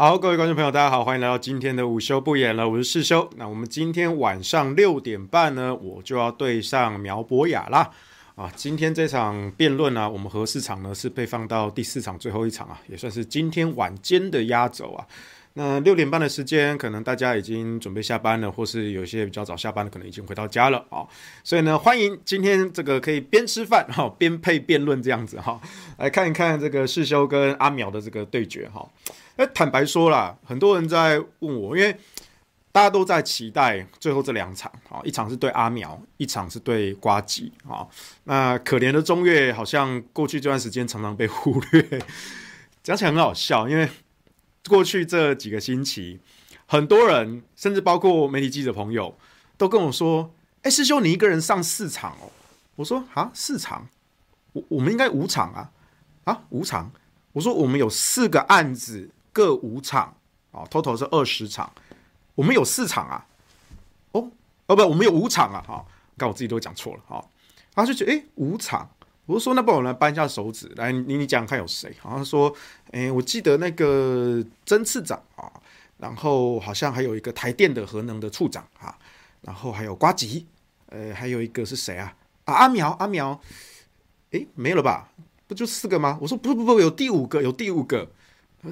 好，各位观众朋友，大家好，欢迎来到今天的午休不演了，我是世修。那我们今天晚上六点半呢，我就要对上苗博雅啦。啊，今天这场辩论呢，我们和四场呢是被放到第四场最后一场啊，也算是今天晚间的压轴啊。那六点半的时间，可能大家已经准备下班了，或是有些比较早下班的，可能已经回到家了啊。所以呢，欢迎今天这个可以边吃饭哈边配辩论这样子哈，来看一看这个世修跟阿苗的这个对决哈。那坦白说啦，很多人在问我，因为大家都在期待最后这两场啊，一场是对阿苗，一场是对瓜吉啊。那可怜的中越好像过去这段时间常常被忽略，讲起来很好笑，因为。过去这几个星期，很多人甚至包括媒体记者朋友都跟我说：“哎，师兄，你一个人上四场哦？”我说：“啊，四场？我我们应该五场啊？啊，五场？”我说：“我们有四个案子，各五场啊，total 是二十场，我们有四场啊？哦哦不，我们有五场啊！哈，刚我自己都讲错了哈。他就觉得哎，五场。”我就说，那不我来扳一下手指，来你你讲讲看有谁？好像说，哎、我记得那个曾次长啊，然后好像还有一个台电的核能的处长啊，然后还有瓜吉，呃，还有一个是谁啊？啊，阿苗阿苗，哎、没了吧？不就四个吗？我说不不不，有第五个，有第五个。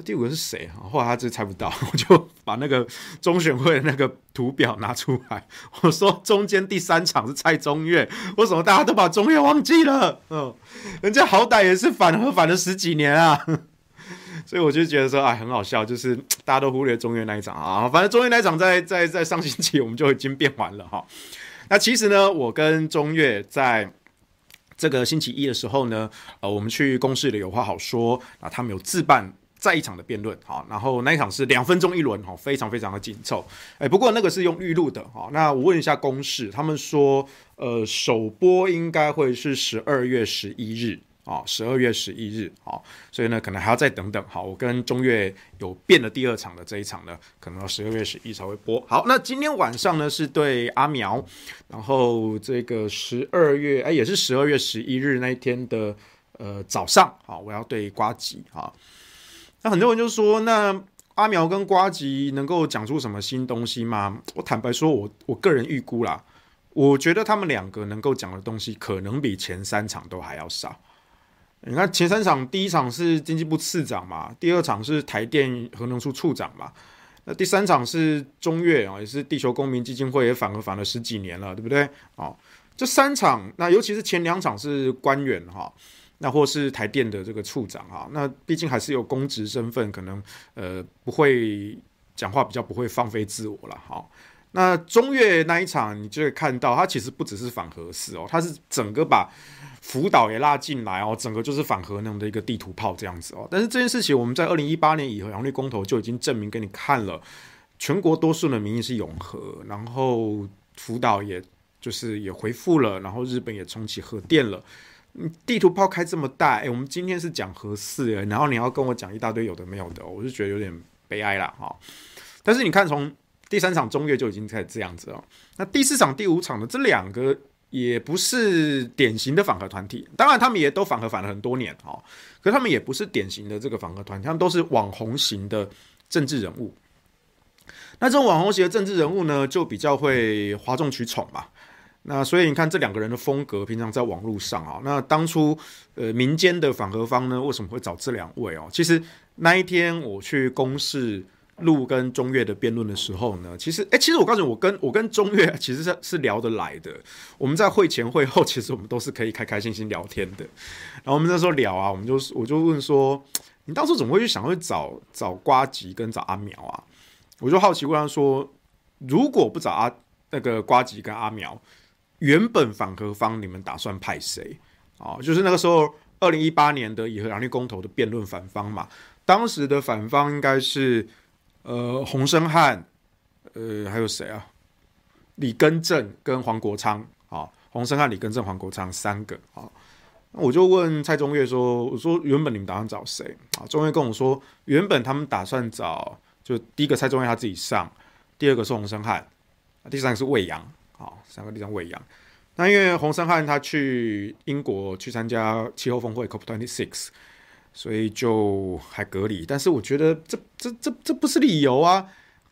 第五个是谁啊？后来他就猜不到，我就把那个中选会的那个图表拿出来，我说中间第三场是蔡中岳，为什么大家都把中岳忘记了？嗯，人家好歹也是反核反了十几年啊，所以我就觉得说，哎，很好笑，就是大家都忽略中岳那一场啊。反正中岳那一场在在在上星期我们就已经变完了哈。那其实呢，我跟中岳在这个星期一的时候呢，呃，我们去公视的有话好说啊，他们有自办。再一场的辩论，好，然后那一场是两分钟一轮，哈，非常非常的紧凑，哎，不过那个是用预录的，哈，那我问一下公视，他们说，呃，首播应该会是十二月十一日，啊，十二月十一日，好，所以呢，可能还要再等等，好，我跟中岳有变的第二场的这一场呢，可能要十二月十一才会播，好，那今天晚上呢是对阿苗，然后这个十二月，哎，也是十二月十一日那一天的，呃，早上，好，我要对瓜吉，哈。那很多人就说，那阿苗跟瓜吉能够讲出什么新东西吗？我坦白说，我我个人预估啦，我觉得他们两个能够讲的东西，可能比前三场都还要少。你看前三场，第一场是经济部次长嘛，第二场是台电核能处处长嘛，那第三场是中越啊，也是地球公民基金会也反核反了十几年了，对不对？哦，这三场，那尤其是前两场是官员哈。那或是台电的这个处长啊，那毕竟还是有公职身份，可能呃不会讲话，比较不会放飞自我了哈。那中越那一场，你就会看到，他其实不只是反核四哦，他是整个把福岛也拉进来哦，整个就是反核能的一个地图炮这样子哦。但是这件事情，我们在二零一八年以后，杨绿公投就已经证明给你看了，全国多数的民意是永核，然后福岛也就是也回复了，然后日本也重启核电了。地图炮开这么大，哎、我们今天是讲核四，然后你要跟我讲一大堆有的没有的，我就觉得有点悲哀了哈。但是你看，从第三场中岳就已经开始这样子了，那第四场、第五场的这两个也不是典型的反核团体，当然他们也都反核反了很多年哈，可是他们也不是典型的这个反核团体，他们都是网红型的政治人物。那这种网红型的政治人物呢，就比较会哗众取宠嘛。那所以你看这两个人的风格，平常在网络上啊，那当初呃民间的反核方呢，为什么会找这两位哦？其实那一天我去公示录跟中岳的辩论的时候呢，其实哎，其实我告诉你，我跟我跟中岳 其实是是聊得来的。我们在会前会后，其实我们都是可以开开心心聊天的。然后我们那时候聊啊，我们就我就问说，你当初怎么会去想会找找瓜吉跟找阿苗啊？我就好奇问他说，如果不找阿那个瓜吉跟阿苗，原本反核方，你们打算派谁？啊，就是那个时候，二零一八年的以核养绿公投的辩论反方嘛。当时的反方应该是呃洪生汉，呃还有谁啊？李根正跟黄国昌啊，洪生汉、李根正、黄国昌三个啊。我就问蔡中岳说：“我说原本你们打算找谁？”啊，中岳跟我说，原本他们打算找，就第一个蔡中岳他自己上，第二个是洪生汉，第三个是魏扬。好，三个地方喂养。那因为洪申翰他去英国去参加气候峰会 COP26，所以就还隔离。但是我觉得这这这这不是理由啊！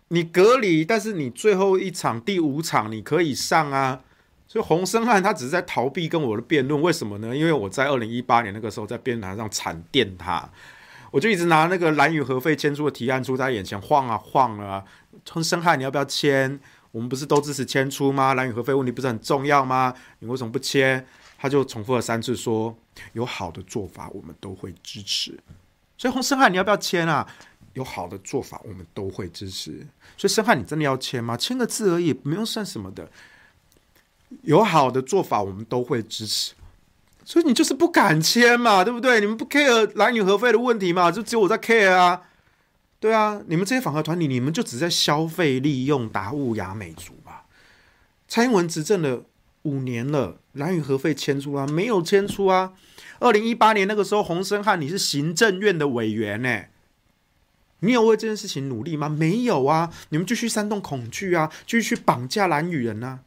你隔离，但是你最后一场第五场你可以上啊。所以洪申翰他只是在逃避跟我的辩论，为什么呢？因为我在二零一八年那个时候在辩论台上惨电他，我就一直拿那个蓝宇核废签署的提案书在眼前晃啊晃啊。洪申翰，你要不要签？我们不是都支持迁出吗？兰屿核废问题不是很重要吗？你为什么不签？他就重复了三次说，有好的做法我们都会支持。所以洪生汉你要不要签啊？有好的做法我们都会支持。所以生汉你真的要签吗？签个字而已，不用算什么的。有好的做法我们都会支持。所以你就是不敢签嘛，对不对？你们不 care 兰屿核废的问题嘛？就只有我在 care 啊。对啊，你们这些反核团体，你们就只在消费利用达悟雅美族吧？蔡英文执政了五年了，兰屿核废迁出啊？没有迁出啊？二零一八年那个时候，洪申翰你是行政院的委员呢，你有为这件事情努力吗？没有啊！你们继续煽动恐惧啊，继续绑架兰屿人啊！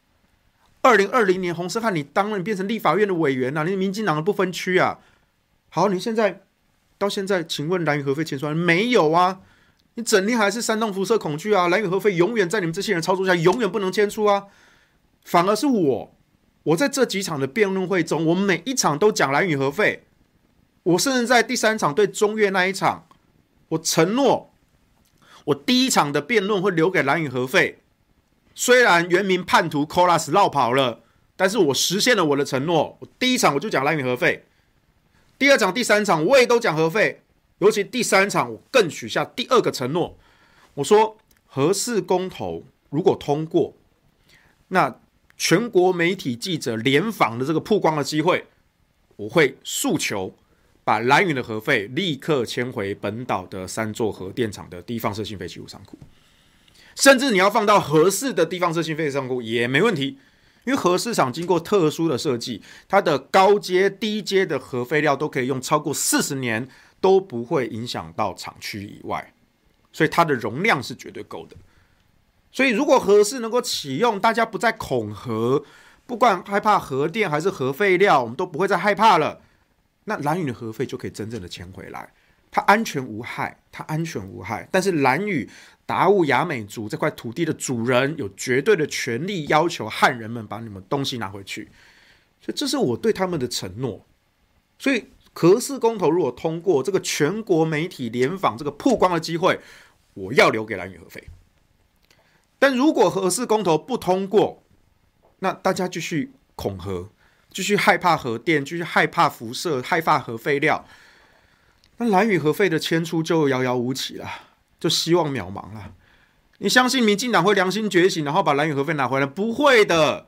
二零二零年，洪申翰你当了，变成立法院的委员啊，你是民进党的不分区啊！好，你现在到现在，请问兰屿核废迁出来没有啊？你整天还是煽动辐射恐惧啊！蓝雨核废永远在你们这些人操作下，永远不能迁出啊！反而是我，我在这几场的辩论会中，我每一场都讲蓝雨核废。我甚至在第三场对中越那一场，我承诺，我第一场的辩论会留给蓝雨核废。虽然原民叛徒 Colas 落跑了，但是我实现了我的承诺。第一场我就讲蓝雨核废，第二场、第三场我也都讲核废。尤其第三场，我更许下第二个承诺。我说，核四公投如果通过，那全国媒体记者联访的这个曝光的机会，我会诉求把兰屿的核废立刻迁回本岛的三座核电厂的低放射性废弃物仓库，甚至你要放到合适的地放射性废弃物仓库也没问题，因为核四厂经过特殊的设计，它的高阶、低阶的核废料都可以用超过四十年。都不会影响到厂区以外，所以它的容量是绝对够的。所以如果核四能够启用，大家不再恐核，不管害怕核电还是核废料，我们都不会再害怕了。那蓝屿的核废就可以真正的迁回来，它安全无害，它安全无害。但是蓝屿达悟雅美族这块土地的主人有绝对的权利要求汉人们把你们东西拿回去，所以这是我对他们的承诺。所以。核四公投如果通过，这个全国媒体联访这个曝光的机会，我要留给兰屿核废。但如果核四公投不通过，那大家继续恐核，继续害怕核电，继续害怕辐射，害怕核废料，那兰屿核废的迁出就遥遥无期了，就希望渺茫了。你相信民进党会良心觉醒，然后把兰屿核废拿回来？不会的。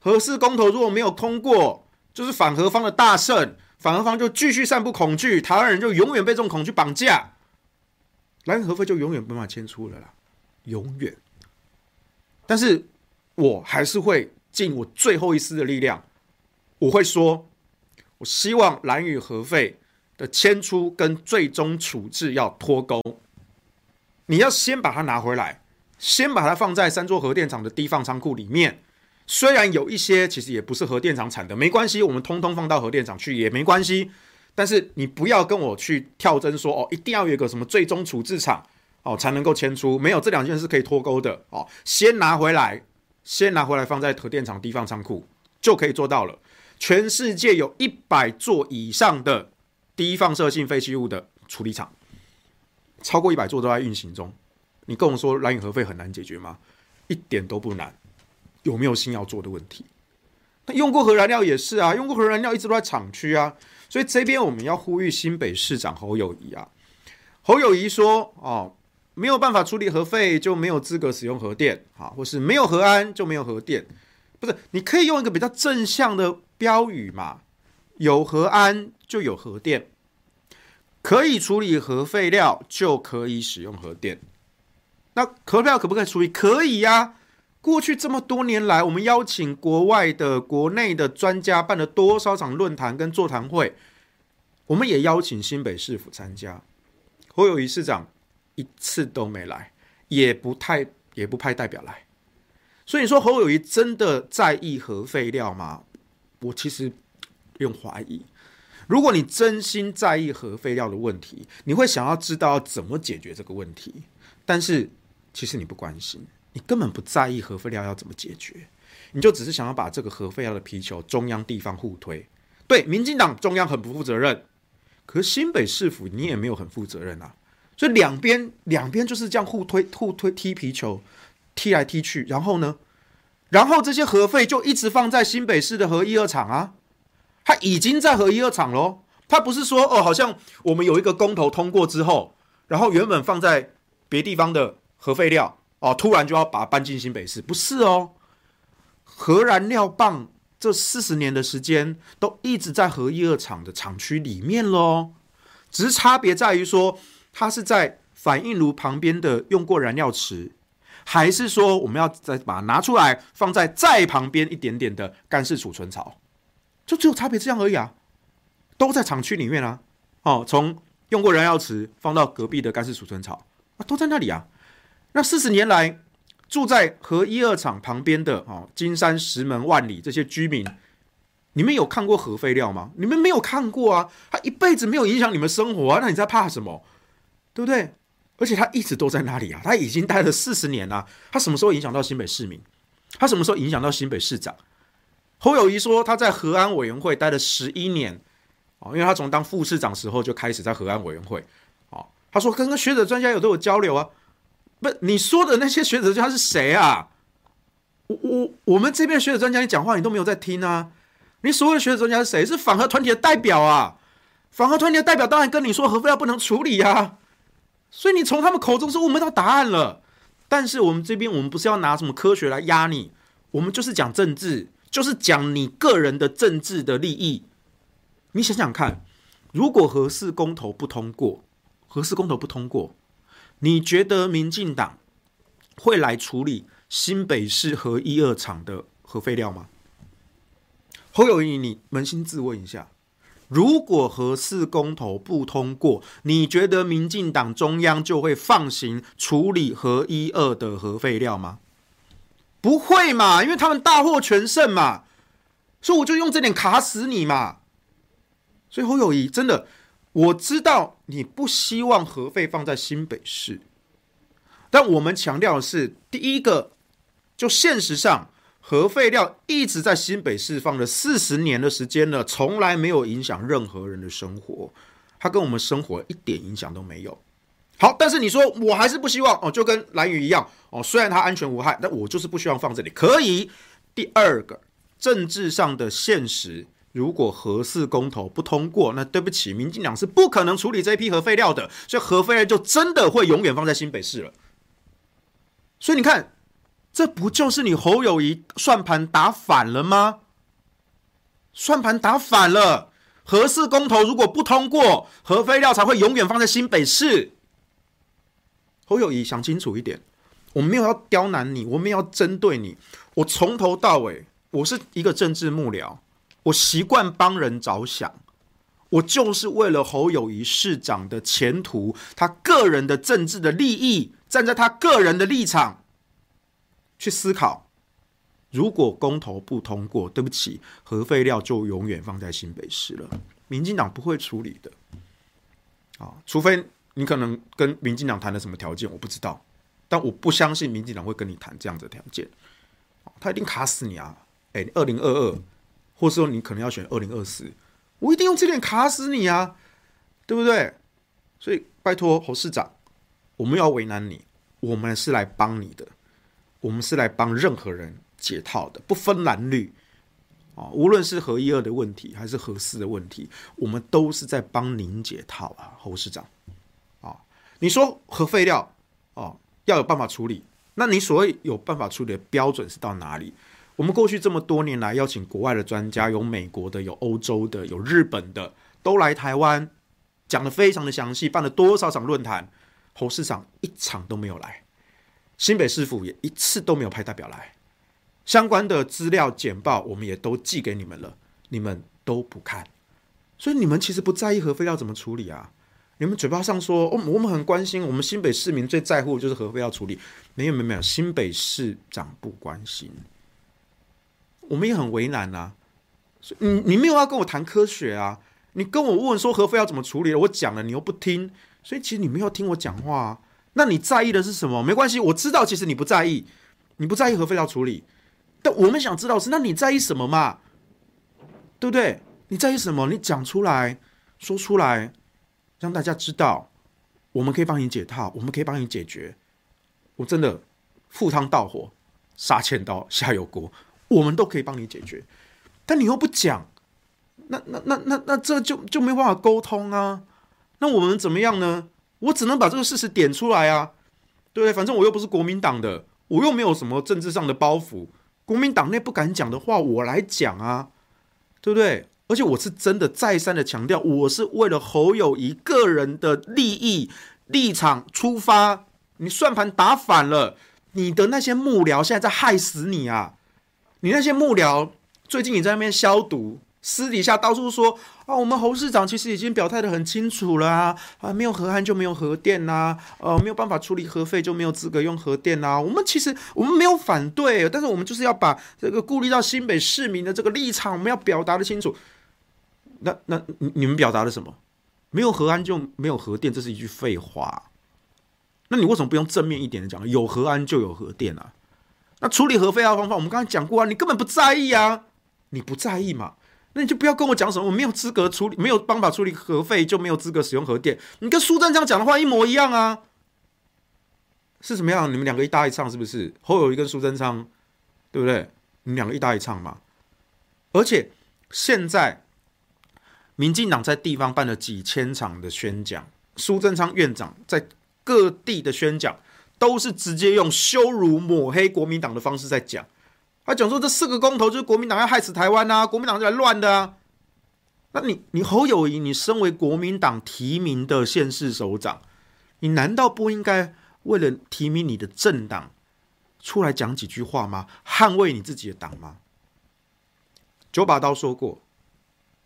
核四公投如果没有通过，就是反核方的大胜。反核方就继续散布恐惧，台湾人就永远被这种恐惧绑架，蓝核废就永远没办法迁出了啦，永远。但是我还是会尽我最后一丝的力量，我会说，我希望蓝与核废的迁出跟最终处置要脱钩，你要先把它拿回来，先把它放在三座核电厂的低放仓库里面。虽然有一些其实也不是核电厂产的，没关系，我们通通放到核电厂去也没关系。但是你不要跟我去跳针说哦，一定要有一个什么最终处置厂哦才能够迁出，没有这两件事可以脱钩的哦。先拿回来，先拿回来放在核电厂低放仓库就可以做到了。全世界有一百座以上的低放射性废弃物的处理厂，超过一百座都在运行中。你跟我说兰屿核废很难解决吗？一点都不难。有没有心要做的问题？那用过核燃料也是啊，用过核燃料一直都在厂区啊，所以这边我们要呼吁新北市长侯友宜啊。侯友宜说：“哦，没有办法处理核废就没有资格使用核电啊，或是没有核安就没有核电，不是？你可以用一个比较正向的标语嘛？有核安就有核电，可以处理核废料就可以使用核电。那核废料可不可以处理？可以呀、啊。”过去这么多年来，我们邀请国外的、国内的专家办了多少场论坛跟座谈会？我们也邀请新北市府参加，侯友谊市长一次都没来，也不太也不派代表来。所以你说侯友谊真的在意核废料吗？我其实不用怀疑。如果你真心在意核废料的问题，你会想要知道怎么解决这个问题。但是其实你不关心，你根本不在意核废料要怎么解决，你就只是想要把这个核废料的皮球中央地方互推。对，民进党中央很不负责任，可是新北市府你也没有很负责任啊。所以两边两边就是这样互推互推踢皮球，踢来踢去，然后呢，然后这些核废就一直放在新北市的核一二厂啊。它已经在核一二厂喽，他不是说哦，好像我们有一个公投通过之后，然后原本放在别地方的核废料哦，突然就要把它搬进新北市，不是哦。核燃料棒这四十年的时间都一直在核一二厂的厂区里面喽，只是差别在于说，它是在反应炉旁边的用过燃料池，还是说我们要再把它拿出来放在再旁边一点点的干式储存槽。就只有差别这样而已啊，都在厂区里面啊，哦，从用过燃料池放到隔壁的干式储存槽啊，都在那里啊。那四十年来住在核一二厂旁边的哦，金山、石门、万里这些居民，你们有看过核废料吗？你们没有看过啊，他一辈子没有影响你们生活啊，那你在怕什么？对不对？而且他一直都在那里啊，他已经待了四十年了，他什么时候影响到新北市民？他什么时候影响到新北市长？侯友谊说他在核安委员会待了十一年，因为他从当副市长时候就开始在核安委员会，他说跟跟学者专家有都有交流啊，不，你说的那些学者专家是谁啊？我我我们这边学者专家你讲话你都没有在听啊，你所谓的学者专家是谁？是反核团体的代表啊，反核团体的代表当然跟你说核废料不能处理啊，所以你从他们口中是问不到答案了。但是我们这边我们不是要拿什么科学来压你，我们就是讲政治。就是讲你个人的政治的利益，你想想看，如果核四公投不通过，核四公投不通过，你觉得民进党会来处理新北市核一二厂的核废料吗？侯友宜，你扪心自问一下，如果核四公投不通过，你觉得民进党中央就会放行处理核一二的核废料吗？不会嘛，因为他们大获全胜嘛，所以我就用这点卡死你嘛。所以侯友宜真的，我知道你不希望核废放在新北市，但我们强调的是，第一个，就现实上核废料一直在新北市放了四十年的时间了，从来没有影响任何人的生活，它跟我们生活一点影响都没有。好，但是你说我还是不希望哦，就跟兰屿一样哦，虽然它安全无害，但我就是不希望放这里。可以，第二个政治上的现实，如果核四公投不通过，那对不起，民进党是不可能处理这批核废料的，所以核废料就真的会永远放在新北市了。所以你看，这不就是你侯友宜算盘打反了吗？算盘打反了，核四公投如果不通过，核废料才会永远放在新北市。侯友宜想清楚一点，我没有要刁难你，我没有要针对你。我从头到尾，我是一个政治幕僚，我习惯帮人着想，我就是为了侯友谊市长的前途，他个人的政治的利益，站在他个人的立场去思考。如果公投不通过，对不起，核废料就永远放在新北市了，民进党不会处理的。啊，除非。你可能跟民进党谈了什么条件，我不知道，但我不相信民进党会跟你谈这样的条件，他一定卡死你啊！哎，二零二二，或者说你可能要选二零二四，我一定用这点卡死你啊，对不对？所以拜托侯市长，我们要为难你，我们是来帮你的，我们是来帮任何人解套的，不分蓝绿啊，无论是核一二的问题还是核四的问题，我们都是在帮您解套啊，侯市长啊。你说核废料哦，要有办法处理，那你所谓有办法处理的标准是到哪里？我们过去这么多年来邀请国外的专家，有美国的，有欧洲的，有日本的，都来台湾讲得非常的详细，办了多少场论坛，侯市长一场都没有来，新北市府也一次都没有派代表来，相关的资料简报我们也都寄给你们了，你们都不看，所以你们其实不在意核废料怎么处理啊？你们嘴巴上说，哦，我们很关心，我们新北市民最在乎的就是核废料处理。没有没有没有，新北市长不关心，我们也很为难啊。你你没有要跟我谈科学啊？你跟我问说核废要怎么处理了，我讲了你又不听，所以其实你没有听我讲话啊。那你在意的是什么？没关系，我知道其实你不在意，你不在意核废料处理，但我们想知道是那你在意什么嘛？对不对？你在意什么？你讲出来，说出来，让大家知道，我们可以帮你解套，我们可以帮你解决。我真的赴汤蹈火，杀千刀，下油锅，我们都可以帮你解决。但你又不讲，那那那那那这就就没办法沟通啊。那我们怎么样呢？我只能把这个事实点出来啊，对不对？反正我又不是国民党的，我又没有什么政治上的包袱。国民党内不敢讲的话，我来讲啊，对不对？而且我是真的再三的强调，我是为了侯友一个人的利益立场出发。你算盘打反了，你的那些幕僚现在在害死你啊！你那些幕僚最近你在那边消毒。私底下到处说啊，我们侯市长其实已经表态得很清楚了啊，啊，没有核安就没有核电呐、啊，呃，没有办法处理核废就没有资格用核电呐、我们其实我们没有反对，但是我们就是要把这个顾虑到新北市民的这个立场，我们要表达得清楚。那那你们表达了什么？没有核安就没有核电，这是一句废话。那你为什么不用正面一点的讲？有核安就有核电啊？那处理核废料方法，我们刚才讲过啊，你根本不在意啊，你不在意嘛？那你就不要跟我讲什么我没有资格处理，没有办法处理核废就没有资格使用核电。你跟苏贞昌讲的话一模一样啊，是什么样？你们两个一搭一唱是不是？侯友谊跟苏贞昌，对不对？你们两个一搭一唱嘛。而且现在民进党在地方办了几千场的宣讲，苏贞昌院长在各地的宣讲都是直接用羞辱抹黑国民党的方式在讲。他讲说这四个公投就是国民党要害死台湾呐，国民党就来乱的啊。那你你侯友谊，你身为国民党提名的县市首长，你难道不应该为了提名你的政党出来讲几句话吗？捍卫你自己的党吗？九把刀说过，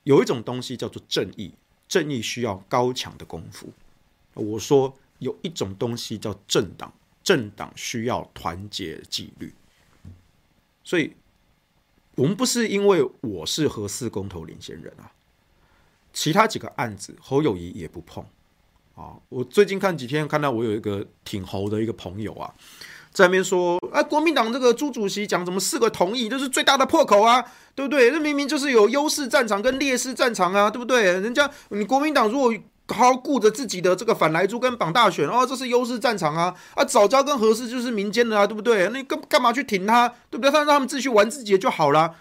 有一种东西叫做正义，正义需要高强的功夫。我说有一种东西叫政党，政党需要团结纪律。所以，我们不是因为我是核四公投领先人啊，其他几个案子侯友谊也不碰啊。我最近看几天看到我有一个挺侯的一个朋友啊，在那边说，啊，国民党这个朱主席讲怎么四个同意，就是最大的破口啊，对不对？这明明就是有优势战场跟劣势战场啊，对不对？人家你国民党如果好好顾着自己的这个反莱猪跟绑大选哦，这是优势战场啊！啊，早教跟合适就是民间的啊，对不对？那你干干嘛去挺他？对不对？他让他们自己去玩自己的就好了。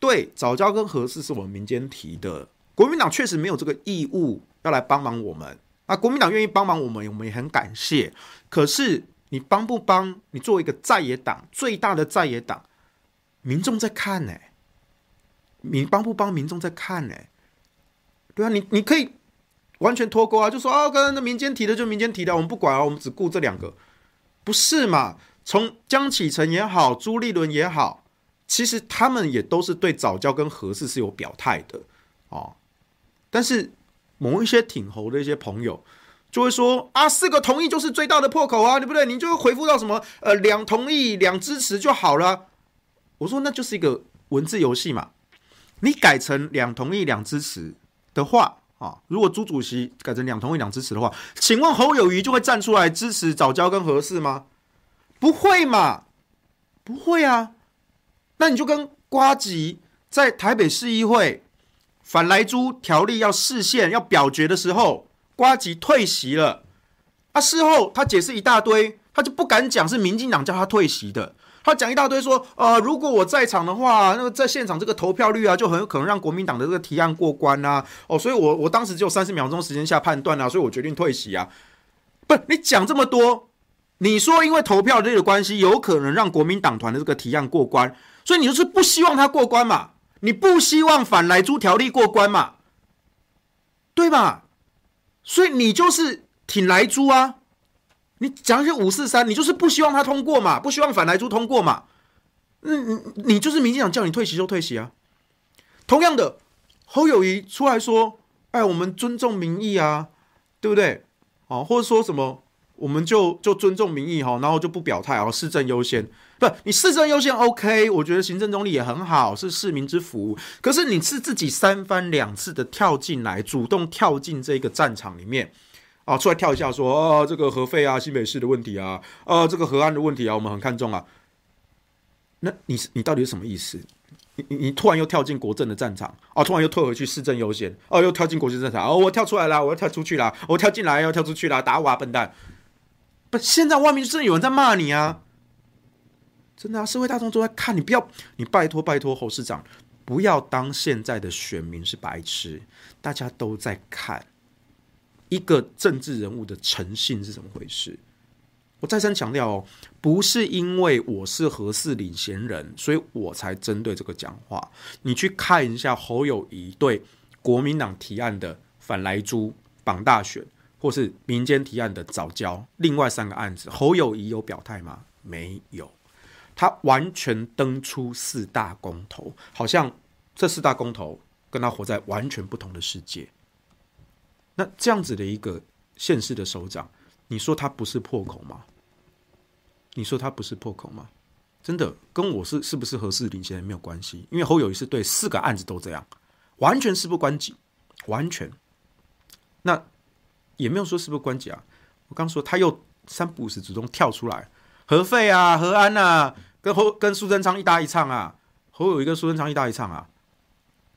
对，早教跟合适是我们民间提的，国民党确实没有这个义务要来帮忙我们啊。国民党愿意帮忙我们，我们也很感谢。可是你帮不帮？你作为一个在野党，最大的在野党，民众在看呢、你帮不帮？民众在看呢、对啊，你你可以。完全脱钩啊！就说啊，刚才那民间提的就民间提的，我们不管啊，我们只顾这两个，不是嘛？从江启臣也好，朱立伦也好，其实他们也都是对早教跟核四是有表态的哦。但是某一些挺侯的一些朋友就会说啊，四个同意就是最大的破口啊，对不对？你就回复到什么呃，两同意两支持就好了。我说那就是一个文字游戏嘛，你改成两同意两支持的话。啊，如果朱主席改成两同意两支持的话，请问侯友宜就会站出来支持早教跟合适吗？不会嘛，不会啊。那你就跟瓜吉在台北市议会反莱猪条例要释宪要表决的时候，瓜吉退席了，啊，事后他解释一大堆，他就不敢讲是民进党叫他退席的。他讲一大堆，说，呃，如果我在场的话，那个在现场这个投票率啊，就很有可能让国民党的这个提案过关啊。哦，所以我我当时只有三十秒钟时间下判断啊，所以我决定退席啊。不，你讲这么多，你说因为投票率的关系，有可能让国民党团的这个提案过关，所以你就是不希望他过关嘛？你不希望反莱猪条例过关嘛？对吧？所以你就是挺莱猪啊。你讲一些五四三，你就是不希望他通过嘛？不希望反莱猪通过嘛？嗯，你就是民进党叫你退席就退席啊。同样的，侯友谊出来说：“哎，我们尊重民意啊，对不对？哦，或者说什么我们就就尊重民意哈，然后就不表态啊，市政优先。不，你市政优先 OK，我觉得行政中立也很好，是市民之福。可是你是自己三番两次的跳进来，主动跳进这个战场里面啊，出来跳一下说啊，这个核废啊，新北市的问题啊，啊，这个核安的问题啊，我们很看重啊。那你你到底是什么意思？你你你突然又跳进国政的战场啊，突然又退回去市政优先，哦、啊，又跳进国政战场哦，我跳出来了，我要跳出去了，我跳进来要跳出去了，打我啊，笨蛋！不，现在外面真的有人在骂你啊！真的啊，社会大众都在看你，不要，你拜托拜托侯市长，不要当现在的选民是白痴，大家都在看一个政治人物的诚信是怎么回事。我再三强调哦，不是因为我是何四领衔人，所以我才针对这个讲话。你去看一下侯友宜对国民党提案的反莱猪、绑大选，或是民间提案的早教，另外三个案子，侯友宜有表态吗？没有。他完全登出四大公投，好像这四大公投跟他活在完全不同的世界。那这样子的一个县市的首长，你说他不是破口吗？你说他不是破口吗？真的跟我是是不是合适领先人没有关系，因为侯友谊是对四个案子都这样，完全事不关己，完全。那也没有说事不关己啊，我刚说他又三不五时主动跳出来。何费啊，何安啊，跟侯跟苏贞昌一搭一唱啊，侯友谊跟苏贞昌一搭一唱啊，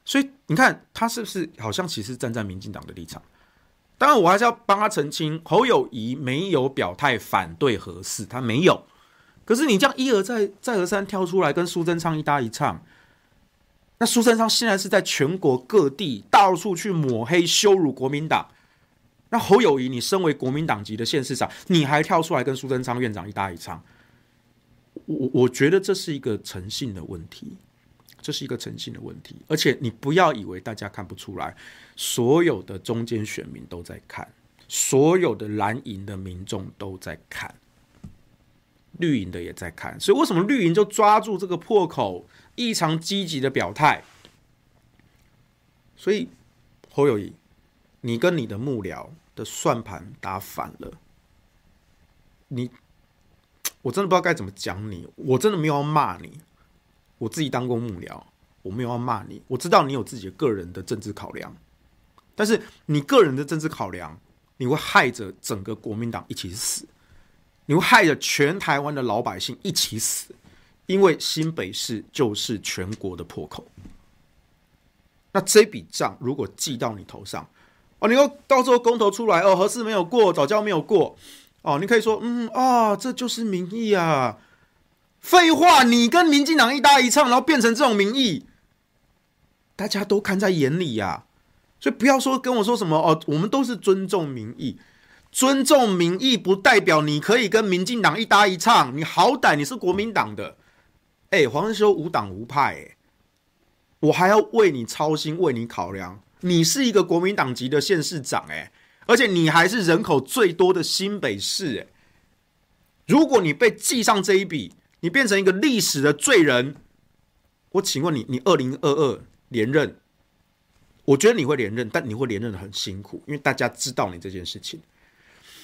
所以你看他是不是好像其实站在民进党的立场？当然，我还是要帮他澄清，侯友宜没有表态反对核四，他没有。可是你这样一而再、再而三跳出来跟苏贞昌一搭一唱，那苏贞昌现在是在全国各地到处去抹黑、羞辱国民党。那侯友谊，你身为国民党籍的县市长，你还跳出来跟苏贞昌院长一搭一唱，我我觉得这是一个诚信的问题，这是一个诚信的问题。而且你不要以为大家看不出来，所有的中间选民都在看，所有的蓝营的民众都在看，绿营的也在看。所以为什么绿营就抓住这个破口，异常积极的表态？所以侯友谊。你跟你的幕僚的算盘打反了，你，我真的不知道该怎么讲你，我真的没有要骂你，我自己当过幕僚，我没有要骂你，我知道你有自己的个人的政治考量，但是你个人的政治考量，你会害着整个国民党一起死，你会害着全台湾的老百姓一起死，因为新北市就是全国的破口，那这笔账如果记到你头上。哦，你说到时候公投出来哦，核四没有过，早教没有过，哦，你可以说，嗯啊、哦，这就是民意啊。废话，你跟民进党一搭一唱，然后变成这种民意，大家都看在眼里呀、啊。所以不要说跟我说什么哦，我们都是尊重民意，尊重民意不代表你可以跟民进党一搭一唱。你好歹你是国民党的，哎，黄士修无党无派，哎，我还要为你操心，为你考量。你是一个国民党籍的县市长，哎，而且你还是人口最多的新北市，哎，如果你被记上这一笔，你变成一个历史的罪人，我请问你，你二零二二连任，我觉得你会连任，但你会连任的很辛苦，因为大家知道你这件事情。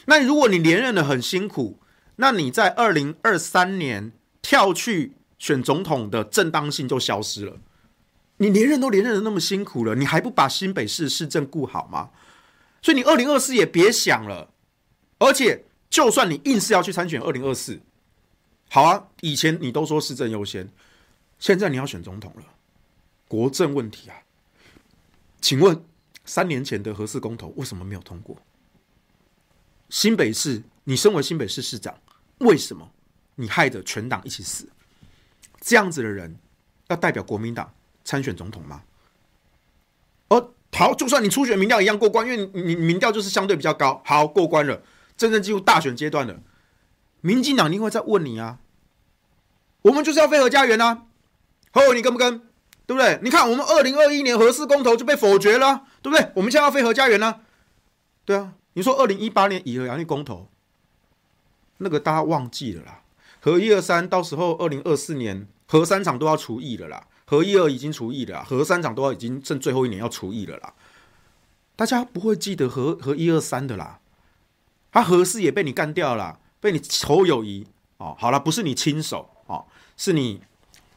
那如果你连任的很辛苦，那你在二零二三年跳去选总统的正当性就消失了。你连任都连任的那么辛苦了，你还不把新北市市政顾好吗？所以你二零二四也别想了。而且，就算你硬是要去参选二零二四，好啊，以前你都说市政优先，现在你要选总统了，国政问题啊。请问三年前的核四公投为什么没有通过？新北市，你身为新北市市长，为什么你害得全党一起死？这样子的人要代表国民党参选总统吗？哦，好，就算你初选民调一样过关，因为你民调就是相对比较高，好，过关了，真正进入大选阶段了，民进党一定会再问你啊，我们就是要飞核家园呐啊，哦，你跟不跟？对不对？你看我们二零二一年核四公投就被否决了，对不对？我们现在要飞核家园呢？对啊，你说二零一八年以核养绿公投，那个大家忘记了啦，核一二三到时候二零二四年核三厂都要除役了啦。核一二已经除役了，核三厂都要已经剩最后一年要除役了啦。大家不会记得核核一二三的啦。他核四也被你干掉了，被你侯友谊哦，好了，不是你亲手哦，是你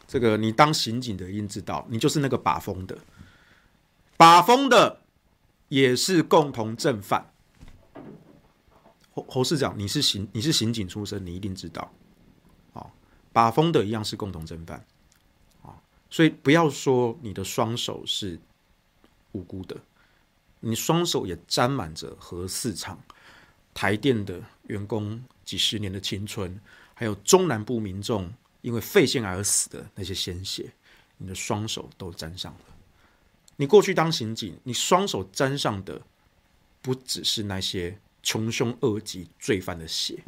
这个你当刑警的，一定知道，你就是那个把风的，把风的也是共同正犯。侯侯市长，你是刑你是刑警出身，你一定知道，哦，把风的一样是共同正犯，啊，所以不要说你的双手是无辜的，你双手也沾满着核市场、台电的员工几十年的青春，还有中南部民众因为肺腺癌而死的那些鲜血，你的双手都沾上了。你过去当刑警，你双手沾上的不只是那些。穷凶恶极罪犯的血，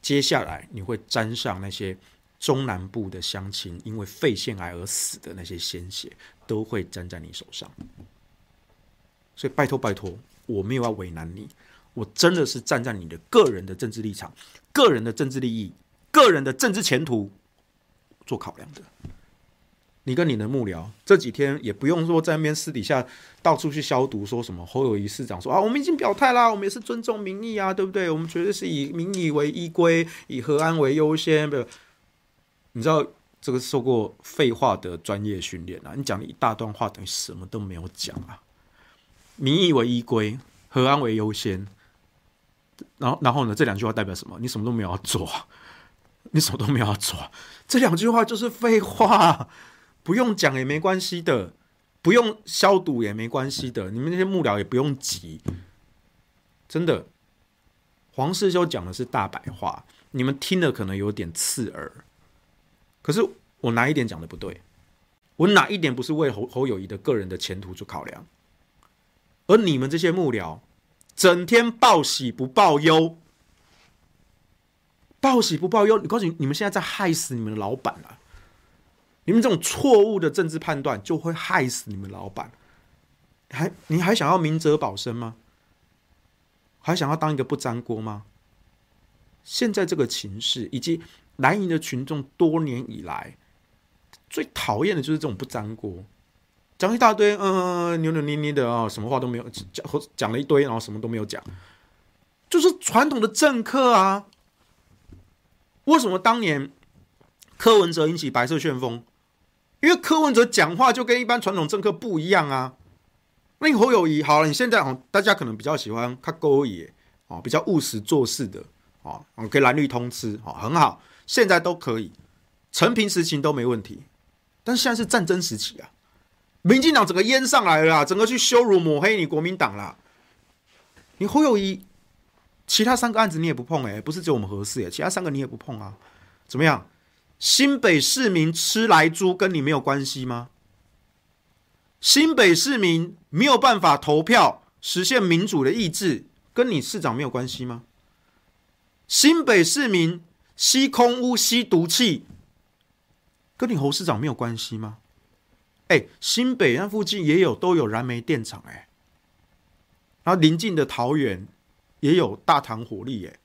接下来你会沾上那些中南部的乡亲因为肺腺癌而死的那些鲜血，都会沾在你手上。所以拜托拜托，我没有要为难你，我真的是站在你的个人的政治立场、个人的政治利益、个人的政治前途做考量的。你跟你的幕僚这几天也不用说在那边私底下到处去消毒，说什么侯友谊市长说啊，我们已经表态啦，我们也是尊重民意啊，对不对？我们绝对是以民意为依归，以和安为优先。不，你知道这个受过废话的专业训练啊？你讲了一大段话，等于什么都没有讲啊。民意为依归，和安为优先，然后然后呢？这两句话代表什么？你什么都没有要做，你什么都没有要做，这两句话就是废话。不用讲也没关系的，不用消毒也没关系的，你们那些幕僚也不用急，真的。黄世修讲的是大白话，你们听了可能有点刺耳。可是我哪一点讲的不对？我哪一点不是为侯侯友宜的个人的前途做考量？而你们这些幕僚，整天报喜不报忧，报喜不报忧，你告诉你，你们现在在害死你们的老板了。你们这种错误的政治判断，就会害死你们老板。还你还想要明哲保身吗？还想要当一个不粘锅吗？现在这个情势，以及蓝营的群众多年以来最讨厌的就是这种不粘锅，讲一大堆，嗯，扭扭捏捏的啊，什么话都没有讲，讲了一堆，然后什么都没有讲，就是传统的政客啊。为什么当年柯文哲引起白色旋风？因为柯文哲讲话就跟一般传统政客不一样啊。那你侯友谊好了，你现在哦，大家可能比较喜欢看勾野哦，比较务实做事的哦，可以蓝绿通吃哦，很好，现在都可以，承平时期都没问题。但是现在是战争时期啊，民进党整个淹上来了，整个去羞辱抹黑你国民党啦。你侯友谊其他三个案子你也不碰哎，不是只有我们合适哎，其他三个你也不碰啊？怎么样？新北市民吃来猪跟你没有关系吗？新北市民没有办法投票实现民主的意志，跟你市长没有关系吗？新北市民吸空污、吸毒气，跟你侯市长没有关系吗？哎，新北那附近也有都有燃煤电厂哎，然后邻近的桃园也有大唐火力耶，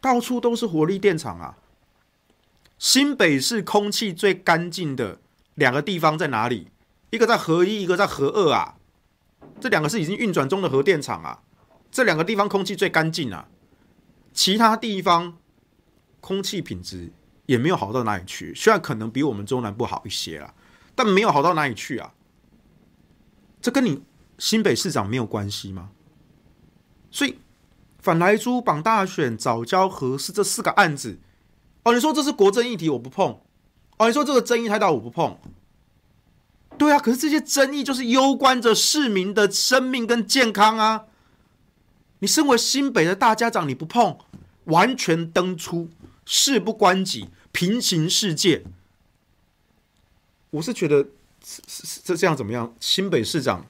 到处都是火力电厂啊。新北市空气最干净的两个地方在哪里？一个在核一，一个在核二啊。这两个是已经运转中的核电厂啊。这两个地方空气最干净啊。其他地方空气品质也没有好到哪里去，虽然可能比我们中南部好一些啦，但没有好到哪里去啊。这跟你新北市长没有关系吗？所以反莱猪、绑大选、藻礁、核四这四个案子。哦，你说这是国政议题，我不碰。哦，你说这个争议太大，我不碰。对啊，可是这些争议就是攸关着市民的生命跟健康啊！你身为新北的大家长，你不碰，完全登出，事不关己，平行世界。我是觉得这这这样怎么样？新北市长，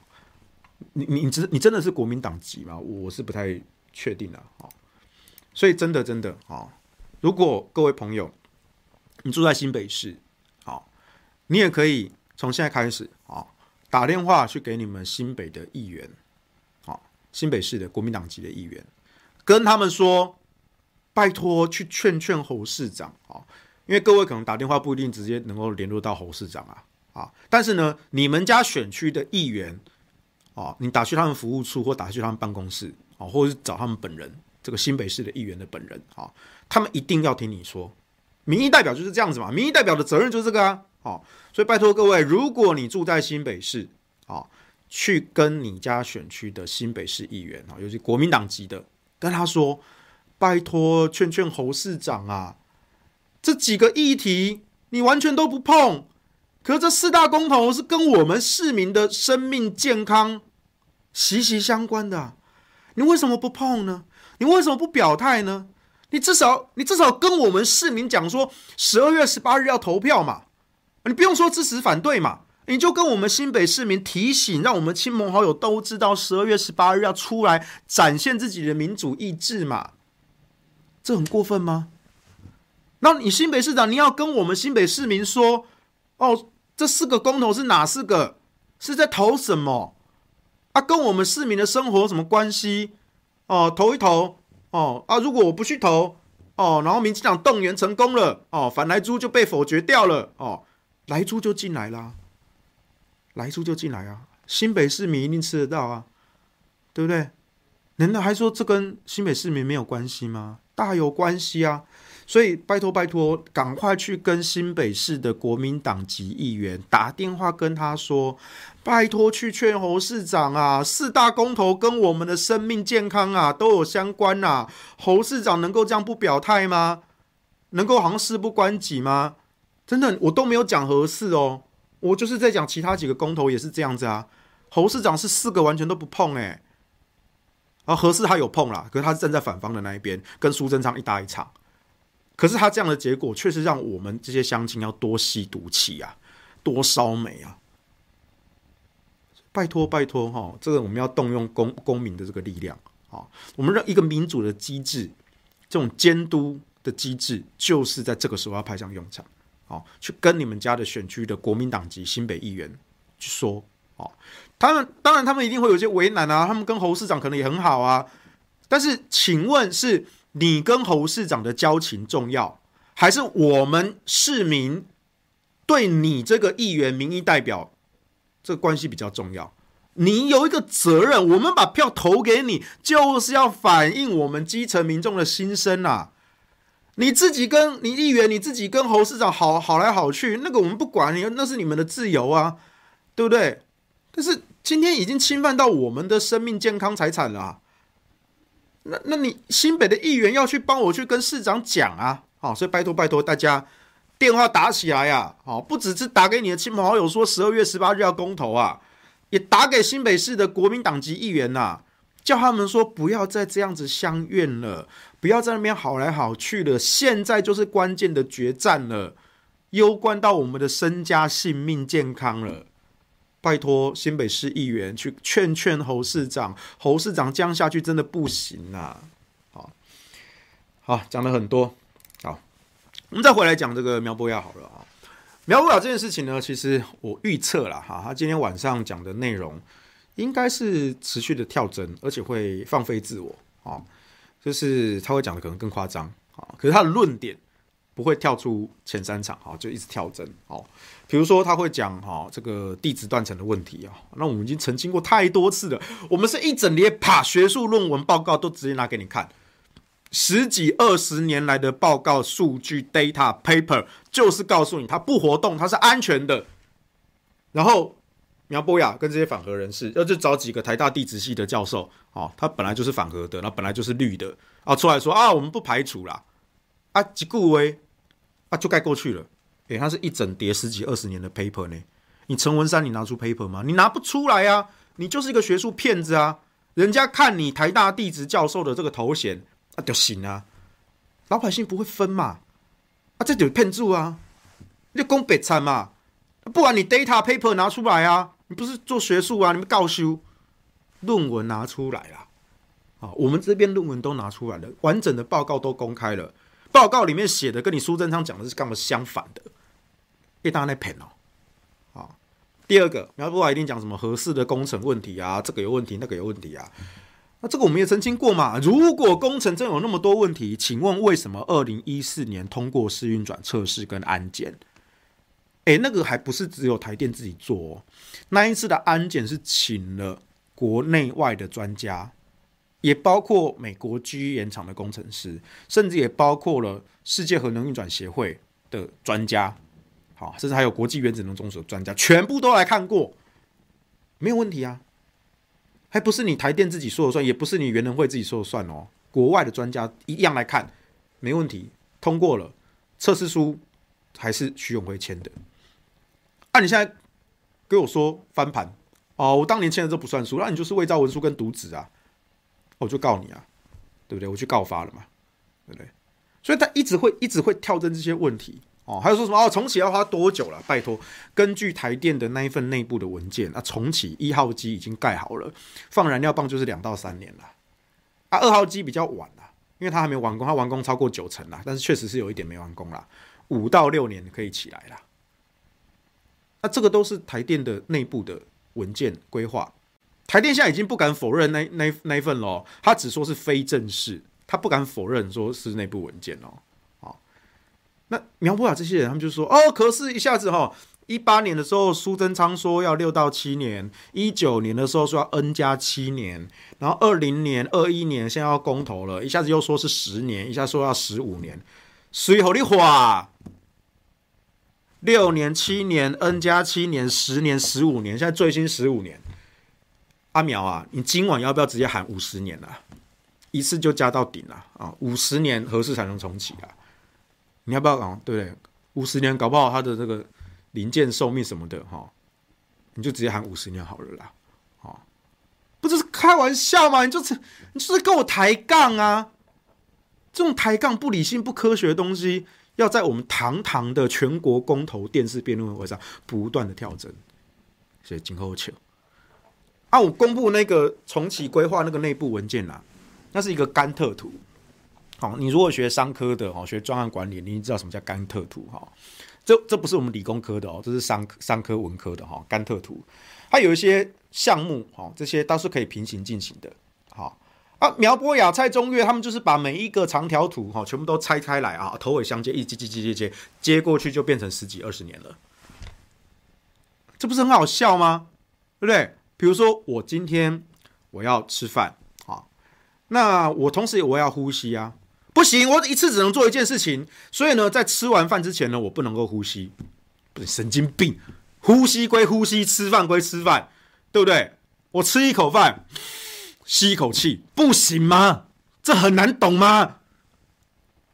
你你真你真的是国民党籍吗？我是不太确定的啊。所以真的真的啊。如果各位朋友，你住在新北市，好，你也可以从现在开始啊，打电话去给你们新北的议员，好，新北市的国民党籍的议员，跟他们说，拜托去劝劝侯市长啊，因为各位可能打电话不一定直接能够联络到侯市长啊，啊，但是呢，你们家选区的议员，啊，你打去他们服务处或打去他们办公室，啊，或者是找他们本人。这个新北市的议员的本人啊，他们一定要听你说。民意代表就是这样子嘛，民意代表的责任就是这个啊。好，所以拜托各位，如果你住在新北市啊，去跟你家选区的新北市议员啊，尤其国民党籍的，跟他说，拜托劝劝侯市长啊，这几个议题你完全都不碰，可这四大公投是跟我们市民的生命健康息息相关的，你为什么不碰呢？你为什么不表态呢？你至少你至少跟我们市民讲说，十二月十八日要投票嘛。你不用说支持反对嘛，你就跟我们新北市民提醒，让我们亲朋好友都知道十二月十八日要出来展现自己的民主意志嘛，这很过分吗？那你新北市长，你要跟我们新北市民说，哦，这四个公投是哪四个？是在投什么？啊，跟我们市民的生活有什么关系？哦，投一投，哦啊，如果我不去投，哦，然后民进党动员成功了，哦，反来猪就被否决掉了，哦。来猪就进来啦，来猪就进来啊！新北市民一定吃得到啊，对不对？难道还说这跟新北市民没有关系吗？大有关系啊！所以拜托拜托，赶快去跟新北市的国民党籍议员打电话跟他说，拜托去劝侯市长啊！四大公投跟我们的生命健康啊都有相关啊！侯市长能够这样不表态吗？能够好像事不关己吗？真的，我都没有讲何事哦，我就是在讲其他几个公投也是这样子啊。侯市长是四个完全都不碰哎、欸，而核四他有碰啦，可是他是站在反方的那一边，跟苏贞昌一搭一场。可是他这样的结果，确实让我们这些乡亲要多吸毒气啊，多烧煤啊。拜托拜托哈，这个我们要动用公公民的这个力量啊，我们让一个民主的机制，这种监督的机制，就是在这个时候要派上用场。哦，去跟你们家的选区的国民党籍新北议员去说，哦，他们当然他们一定会有些为难啊，他们跟侯市长可能也很好啊，但是请问是你跟侯市长的交情重要，还是我们市民对你这个议员民意代表这个关系比较重要？你有一个责任，我们把票投给你，就是要反映我们基层民众的心声啊。你自己跟你议员，你自己跟侯市长好好来好去，那个我们不管你，那是你们的自由啊，对不对？但是今天已经侵犯到我们的生命健康财产了，那那你新北的议员要去帮我去跟市长讲啊，好，所以拜托拜托大家电话打起来呀，好，不只是打给你的亲朋好友说十二月十八日要公投啊，也打给新北市的国民党籍议员呐。叫他们说不要再这样子相怨了，不要在那边好来好去了。现在就是关键的决战了，攸关到我们的身家性命健康了。拜托新北市议员去劝劝侯市长，侯市长这样下去真的不行啊！好，好，讲了很多，好，我们再回来讲这个苗博雅好了啊。苗博雅这件事情呢，其实我预测了哈，他今天晚上讲的内容。应该是持续的跳针，而且会放飞自我啊，就是他会讲的可能更夸张啊，可是他的论点不会跳出前三场啊，就一直跳针哦。比如说他会讲哈这个地质断层的问题啊，那我们已经澄清过太多次了，我们是一整列把学术论文报告都直接拿给你看，十几二十年来的报告数据 data paper 就是告诉你它不活动，它是安全的，然后。苗博雅跟这些反核人士，要就找几个台大地质系的教授，哦，他本来就是反核的，那本来就是绿的，啊，出来说啊，我们不排除啦，啊，吉固威，啊，就该过去了。诶、欸，他是一整叠十几二十年的 paper 呢，你陈文山，你拿出 paper 吗？你拿不出来啊，你就是一个学术骗子啊，人家看你台大地质教授的这个头衔，啊，就行啊，老百姓不会分嘛，啊，这就是骗子啊，你就讲白惨嘛，不然你 data paper 拿出来啊。你不是做学术啊？你们告修论文拿出来了啊！我们这边论文都拿出来了，完整的报告都公开了。报告里面写的跟你苏贞昌讲的是刚好相反的，被大家在骗哦。啊，第二个，苗博雅一定讲什么合适的工程问题啊？这个有问题，那个有问题啊？那这个我们也澄清过嘛？如果工程真有那么多问题，请问为什么二零一四年通过试运转测试跟安检？诶，那个还不是只有台电自己做哦，那一次的安检是请了国内外的专家也包括美国 GE 原厂的工程师，甚至也包括了世界核能运转协会的专家，好，甚至还有国际原子能总署的专家，全部都来看过，没有问题啊，还不是你台电自己说了算，也不是你原能会自己说了算哦，国外的专家一样来看，没问题，通过了，测试书还是徐永辉签的，啊，你现在跟我说翻盘哦，我当年签的这不算数，那你就是伪造文书跟渎职啊。我就告你啊，对不对？我去告发了嘛，对不对？所以他一直会一直会跳针这些问题哦。还有说什么哦？重启要花多久了？拜托，根据台电的那一份内部的文件，那重启一号机已经盖好了，放燃料棒就是两到三年了。啊，二号机比较晚了，因为它还没完工，它完工超过九成了，但是确实是有一点没完工了，五到六年可以起来了。那这个都是台电的内部的文件规划。台电现在已经不敢否认那那那一份了，他只说是非正式，他不敢否认说是内部文件哦。好，那苗博雅这些人，他们就说哦，可是一下子哈，一八年的时候苏贞昌说要六到七年，一九年的时候说要 N 加七年，然后二零年、二一年现在要公投了，一下子又说是十年，一下说要十五年，随后的话，六年、七年、N 加七年、十年、十五年，现在最新十五年。阿苗啊，你今晚要不要直接喊五十年啊？一次就加到顶了啊！五十年何时才能重启啊？你要不要讲？对不对？五十年搞不好它的这个零件寿命什么的哈，你就直接喊五十年好了啦！啊，不就是开玩笑吗？你就是你就是跟我抬杠啊！这种抬杠不理性、不科学的东西，要在我们堂堂的全国公投电视辩论会上不断的跳针，所以今后求。啊，我公布那个重启规划那个内部文件啦，那是一个甘特图。好，你如果学商科的哦，学专案管理，你知道什么叫甘特图哈？这这不是我们理工科的哦，这是商商科文科的哈。甘特图，它有一些项目哈，这些都是可以平行进行的。好啊，苗博雅、蔡中岳他们就是把每一个长条图哈，全部都拆开来啊，头尾相接，一接接接接接接过去，就变成十几二十年了。这不是很好笑吗？对不对？比如说，我今天我要吃饭啊，那我同时我要呼吸啊，不行，我一次只能做一件事情，所以呢，在吃完饭之前呢，我不能够呼吸，不是神经病，呼吸归呼吸，吃饭归吃饭，对不对？我吃一口饭，吸一口气，不行吗？这很难懂吗？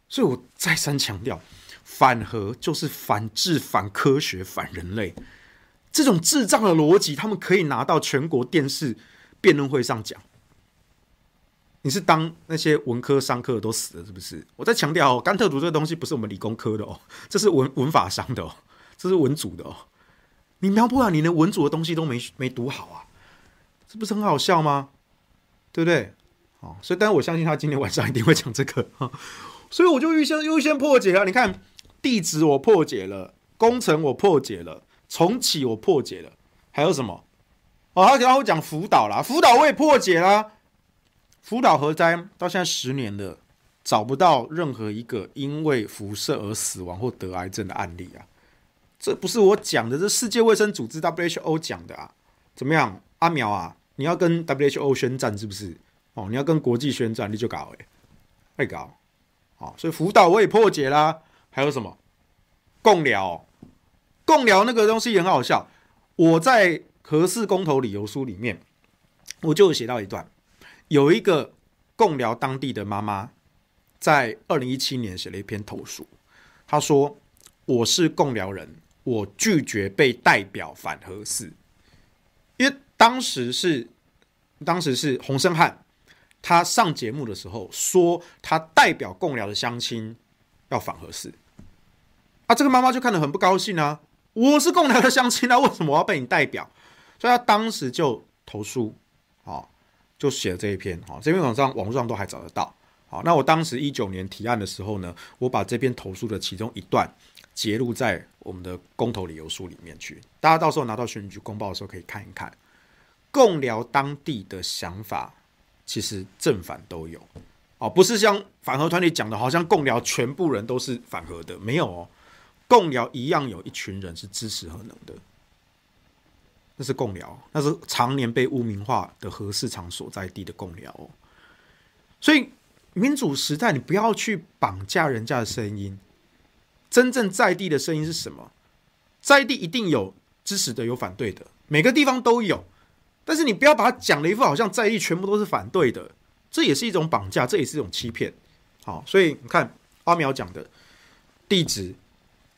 所以我再三强调，反核就是反智、反科学、反人类。这种智障的逻辑，他们可以拿到全国电视辩论会上讲。你是当那些文科、商科的都死了是不是？我在强调哦，甘特图这个东西不是我们理工科的哦，这是文文法商的哦，这是文组的哦。你苗博雅，你连文组的东西都没没读好啊，这不是很好笑吗？对不对？哦，所以，但是我相信他今天晚上一定会讲这个，所以我就预先优先破解了。你看，地址我破解了，工程我破解了。重启我破解了，还有什么？哦，他然后讲福岛啦，福岛我也破解啦。福岛核灾到现在十年了，找不到任何一个因为辐射而死亡或得癌症的案例啊。这不是我讲的，这世界卫生组织 WHO 讲的啊。怎么样，阿苗啊？你要跟 WHO 宣战是不是？哦，你要跟国际宣战，你就搞哎，会搞。哦，所以福岛我也破解啦。还有什么？贡寮。共寮那个东西也很好笑，我在核四公投理由书里面，我就写到一段，有一个共寮当地的妈妈，在二零一七年写了一篇投诉，她说：“我是共寮人，我拒绝被代表反核四，因为当时是当时是洪申翰，他上节目的时候说他代表共寮的乡亲要反核四，啊，这个妈妈就看得很不高兴啊。”我是贡寮的乡亲啊，为什么我要被你代表？所以他当时就投诉，好，就写了这一篇，好，这篇网上网络上都还找得到，好，那我当时一九年提案的时候呢，我把这篇投诉的其中一段截录在我们的公投理由书里面去，大家到时候拿到选举公报的时候可以看一看，共僚当地的想法其实正反都有，哦，不是像反核团体讲的，好像共僚全部人都是反核的，没有哦。共僚一样有一群人是支持核能的，那是共僚，那是常年被污名化的核市场所在地的贡寮。所以民主时代，你不要去绑架人家的声音。真正在地的声音是什么？在地一定有支持的，有反对的，每个地方都有。但是你不要把它讲的一副好像在地全部都是反对的，这也是一种绑架，这也是一种欺骗。好，所以你看阿苗讲的地址、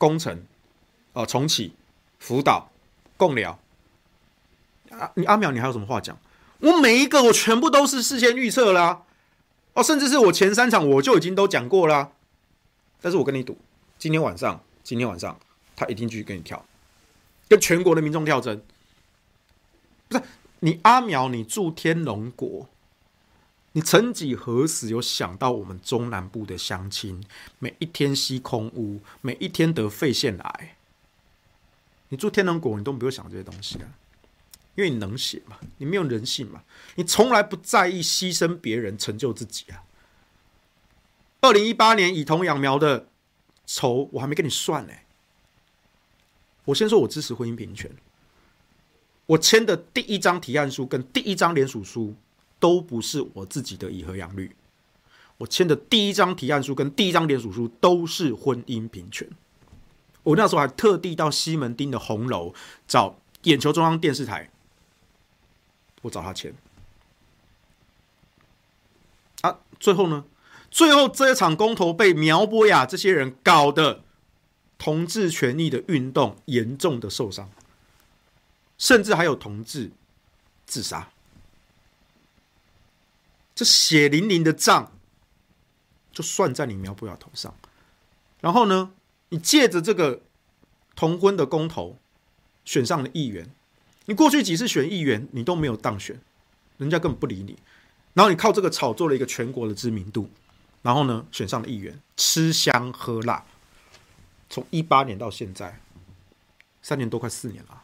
工程、啊、重启、辅导、贡寮，啊，你阿苗你还有什么话讲？我每一个我全部都是事先预测啦，哦，甚至是我前三场我就已经都讲过啦。但是我跟你赌，今天晚上，今天晚上他一定继续跟你跳，跟全国的民众跳针，不是。你阿苗，你住天龙国，你曾几何时有想到我们中南部的乡亲每一天吸空污，每一天得肺腺癌？你住天龙国，你都不用想这些东西啊，因为你冷血嘛，你没有人性嘛，你从来不在意牺牲别人成就自己啊。二零一八年以童养苗的仇，我还没跟你算呢。我先说，我支持婚姻平权。我签的第一张提案书跟第一张联署书都不是我自己的以和养律，我签的第一张提案书跟第一张联署书都是婚姻平权。我那时候还特地到西门町的红楼找眼球中央电视台，我找他签。啊，最后呢？最后这一场公投被苗博雅这些人搞得同志权益的运动严重的受伤。甚至还有同志自杀，这血淋淋的账就算在你苗不雅头上。然后呢，你借着这个同婚的公投选上了议员，你过去几次选议员你都没有当选，人家根本不理你。然后你靠这个炒作了一个全国的知名度，然后呢，选上了议员，吃香喝辣，从一八年到现在三年多，快四年了。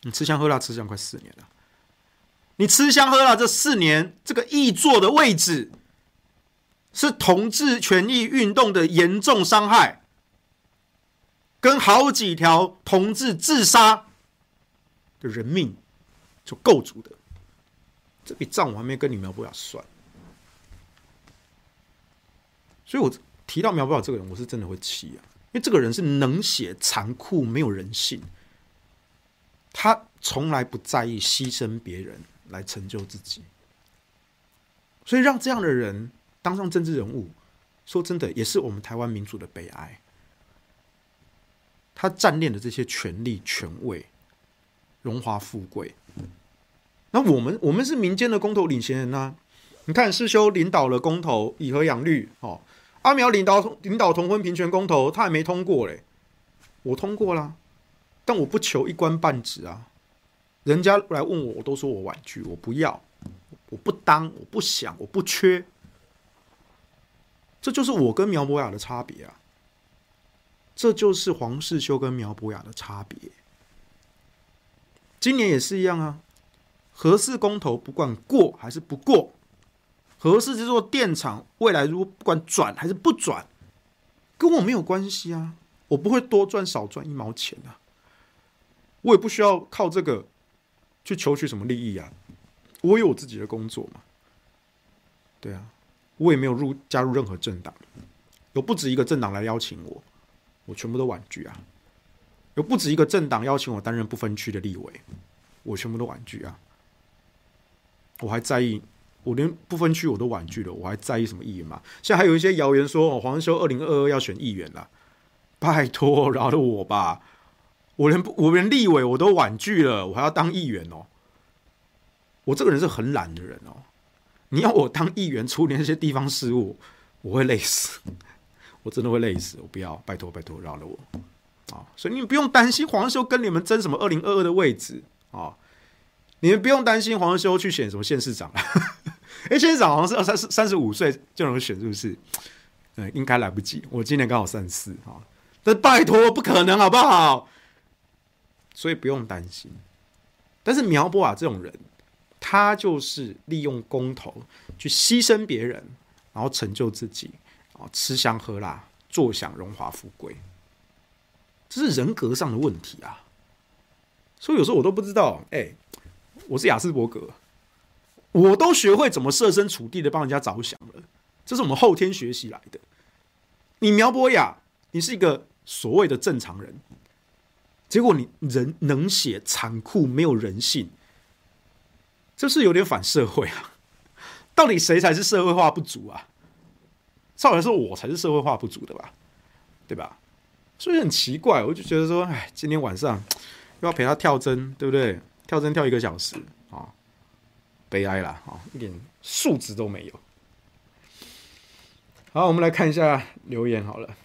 你吃香喝辣，吃香快四年了。你吃香喝辣这四年，这个议座的位置是同志权益运动的严重伤害，跟好几条同志自杀的人命就构足的。这笔账我还没跟你苗博雅算，所以我提到苗博雅这个人，我是真的会气啊，因为这个人是冷血、残酷、没有人性。他从来不在意牺牲别人来成就自己，所以让这样的人当上政治人物，说真的也是我们台湾民主的悲哀。他占领的这些权力、权位、荣华富贵，那我们我们是民间的公投领衔人啊！你看世修领导了公投，以和养绿哦，阿苗领导领导同婚平权公投，他还没通过嘞，我通过了。但我不求一官半职啊！人家来问我，我都说我婉拒，我不要，我不当，我不想，我不缺。这就是我跟苗博雅的差别啊！这就是黄世修跟苗博雅的差别。今年也是一样啊！核四公投不管过还是不过，核四这座电厂未来如果不管转还是不转，跟我没有关系啊！我不会多赚少赚一毛钱啊！我也不需要靠这个去求取什么利益啊！我有我自己的工作嘛。对啊，我也没有入加入任何政党，有不止一个政党来邀请我，我全部都婉拒啊。有不止一个政党邀请我担任不分区的立委，我全部都婉拒啊。我还在意，我连不分区我都婉拒了，我还在意什么议员嘛？现在还有一些谣言说，哦，黄修二零二二要选议员了，拜托饶了我吧。我连我连立委我都婉拒了，我还要当议员哦。我这个人是很懒的人哦。你要我当议员处理那些地方事务，我会累死，我真的会累死。我不要，拜托拜托，饶了我啊！所以你们不用担心黄修跟你们争什么二零二二的位置啊！你们不用担心黄修去选什么县市长！哎，县市长好像是二三十三十五岁就能选，是不是？嗯，应该来不及。我今年刚好三十四啊，但拜托不可能，好不好？所以不用担心，但是苗博雅这种人，他就是利用公投去牺牲别人，然后成就自己，啊，吃香喝辣，坐享荣华富贵，这是人格上的问题啊！所以有时候我都不知道，哎、我是亚斯伯格，我都学会怎么设身处地的帮人家着想了，这是我们后天学习来的。你苗博雅，你是一个所谓的正常人，结果你人能写残酷，没有人性，这是有点反社会啊！到底谁才是社会化不足啊？照理说，我才是社会化不足的吧？对吧？所以很奇怪，我就觉得说，哎，今天晚上又要陪他跳针，对不对？跳针跳一个小时啊，悲哀了啊，一点素质都没有。好，我们来看一下留言好了。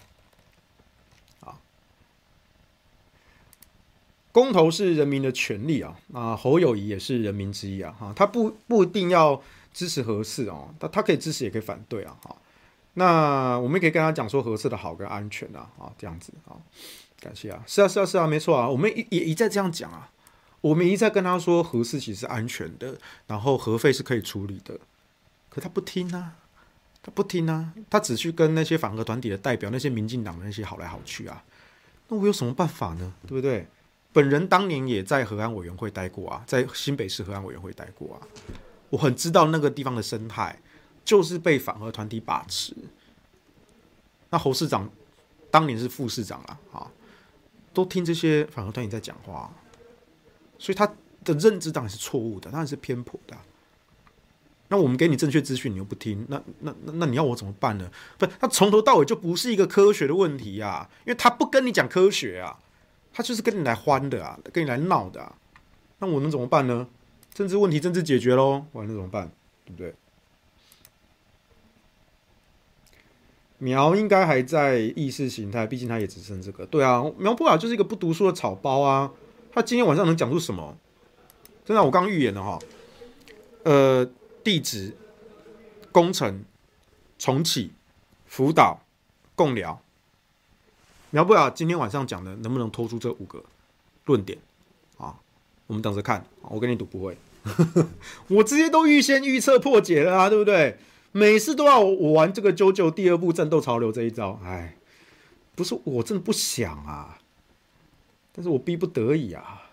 公投是人民的权利啊，啊，侯友谊也是人民之一啊，哈，他不不一定要支持核四哦，他他可以支持也可以反对啊，哈。那我们也可以跟他讲说核四的好跟安全啊，啊，这样子啊，感谢啊，是啊是啊是啊，没错啊，我们也一再这样讲啊，我们一再跟他说核四其实是安全的，然后核废是可以处理的，可他不听啊，他不听啊，他只去跟那些反核团体的代表，那些民进党的那些好来好去啊，那我有什么办法呢？对不对？本人当年也在核安委员会待过啊，在新北市核安委员会待过啊，我很知道那个地方的生态。就是被反核团体把持。那侯市长当年是副市长啦，啊，都听这些反核团体在讲话，所以他的认知当然是错误的，当然是偏颇的。那我们给你正确资讯，你又不听，那那那那你要我怎么办呢？不，他从头到尾就不是一个科学的问题呀，因为他不跟你讲科学啊，他就是跟你来欢的啊，跟你来闹的啊。那我能怎么办呢？政治问题政治解决喽，我能怎么办？对不对？苗应该还在意识形态，毕竟他也只剩这个。对啊，苗博雅就是一个不读书的草包啊！他今天晚上能讲出什么？真的，我刚预言了哈。呃，地址、工程、重启、辅导、共聊，苗博雅今天晚上讲的能不能拖出这五个论点啊？我们等着看。我跟你赌不会，我直接都预先预测破解了啊，对不对？每次都要我玩这个九九第二部战斗潮流这一招，哎，不是我真的不想啊，但是我逼不得已啊。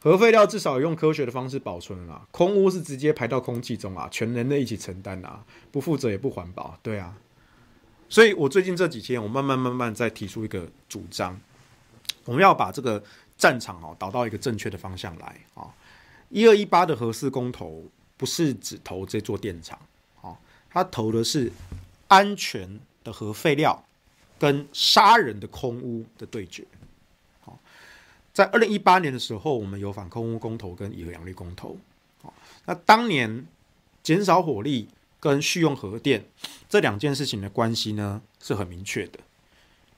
核废料至少用科学的方式保存啊，空污是直接排到空气中啊，全人类一起承担啊，不负责也不环保，对啊。所以我最近这几天，我慢慢慢慢在提出一个主张，我们要把这个战场哦导到一个正确的方向来啊。一二一八的核四公投。不是只投这座电厂，哦，他投的是安全的核废料跟杀人的空污的对决。好，在二零一八年的时候，我们有反空污公投跟以核养绿公投。好，那当年减少火力跟续用核电这两件事情的关系呢，是很明确的。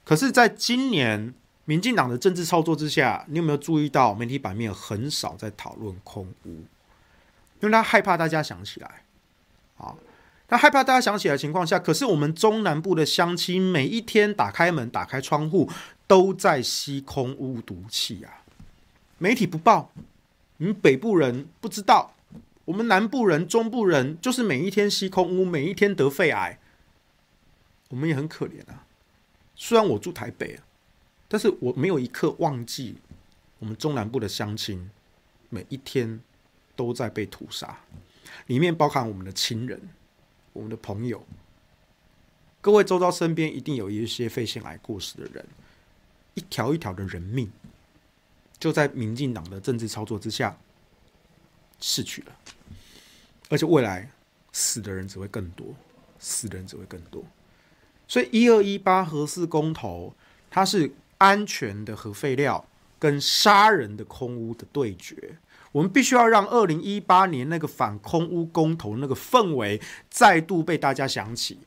可是，在今年民进党的政治操作之下，你有没有注意到媒体版面很少在讨论空污？因为他害怕大家想起来，啊，他害怕大家想起来的情况下，可是我们中南部的乡亲每一天打开门、打开窗户，都在吸空污毒气啊！媒体不报，你北部人不知道，我们南部人、中部人就是每一天吸空污，每一天得肺癌，我们也很可怜啊。虽然我住台北，但是我没有一刻忘记我们中南部的乡亲每一天。都在被屠杀，里面包含我们的亲人、我们的朋友。各位周遭身边一定有一些肺腺癌过世的人，一条一条的人命，就在民进党的政治操作之下逝去了，而且未来死的人只会更多，死的人只会更多。所以一二一八核四公投，它是安全的核废料跟杀人的空屋的对决。我们必须要让二零一八年那个反空屋公投那个氛围再度被大家想起，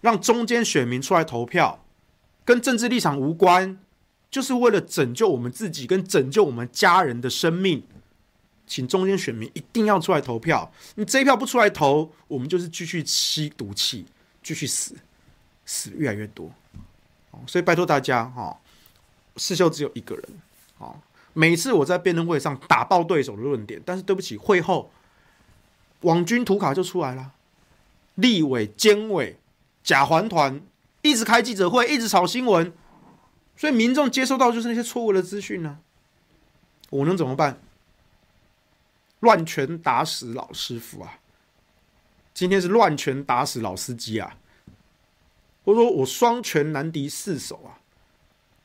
让中间选民出来投票，跟政治立场无关，就是为了拯救我们自己跟拯救我们家人的生命，请中间选民一定要出来投票。你这一票不出来投，我们就是继续吸毒气，继续死，死越来越多。所以拜托大家哈，世秀只有一个人，哦每次我在辩论会上打爆对手的论点，但是对不起，会后网军图卡就出来了，立委、监委、假环团一直开记者会，一直炒新闻，所以民众接收到就是那些错误的资讯呢。我能怎么办？乱拳打死老师傅啊！今天是乱拳打死老司机啊！我说我双拳难敌四手啊！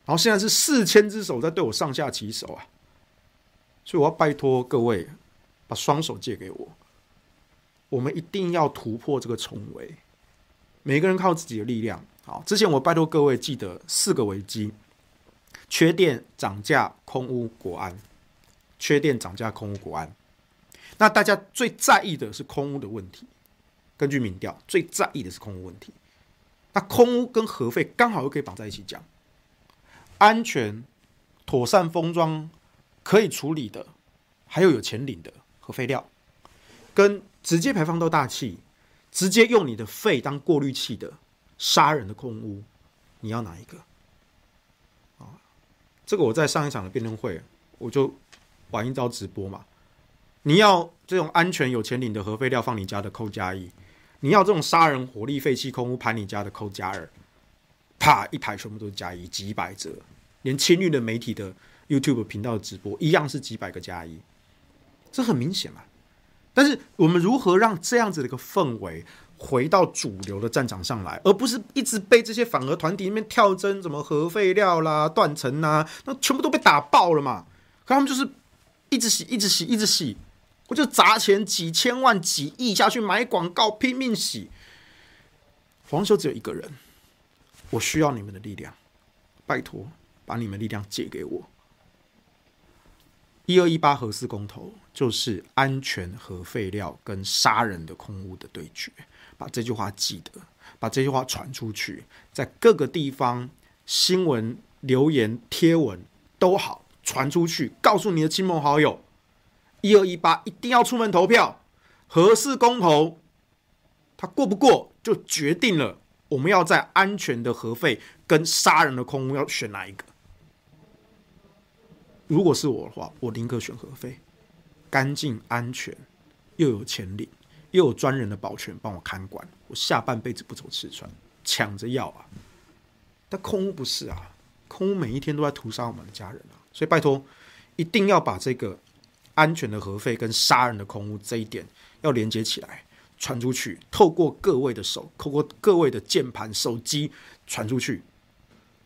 然后现在是四千只手在对我上下其手啊！所以我要拜托各位，把双手借给我。我们一定要突破这个重围，每个人靠自己的力量。好，之前我拜托各位记得四个危机：缺电、涨价、空屋、国安。缺电、涨价、空屋、国安。那大家最在意的是空污的问题。根据民调，最在意的是空污问题。那空污跟核废刚好又可以绑在一起讲。安全、妥善封装、可以处理的，还有有钱领的核废料，跟直接排放到大气、直接用你的肺当过滤器的杀人的空污，你要哪一个？啊，这个我在上一场的辩论会，我就玩一招直播嘛。你要这种安全有钱领的核废料放你家的扣加一，你要这种杀人火力废气空污排你家的扣加二，啪一排全部都是加一，几百折。连亲绿的媒体的 YouTube 频道直播一样是几百个加一，这很明显嘛。但是我们如何让这样子的一个氛围回到主流的战场上来，而不是一直被这些反核团体里面跳针，什么核废料啦、断层呐，那全部都被打爆了嘛？可他们就是一直洗、一直洗、一直洗，我就砸钱几千万、几亿下去买广告，拼命洗。黄修只有一个人，我需要你们的力量，拜托。把你们力量借给我。一二一八核四公投就是安全核废料跟杀人的空屋的对决，把这句话记得，把这句话传出去，在各个地方新闻、留言、贴文都好传出去，告诉你的亲朋好友，一二一八一定要出门投票。核四公投，它过不过就决定了我们要在安全的核废跟杀人的空屋要选哪一个。如果是我的话，我宁可选核废，干净、安全，又有潜力，又有专人的保全帮我看管，我下半辈子不愁吃穿，抢着要啊！但空屋不是啊，空屋每一天都在屠杀我们的家人啊！所以拜托，一定要把这个安全的核废跟杀人的空屋这一点要连接起来，传出去，透过各位的手，透过各位的键盘、手机传出去，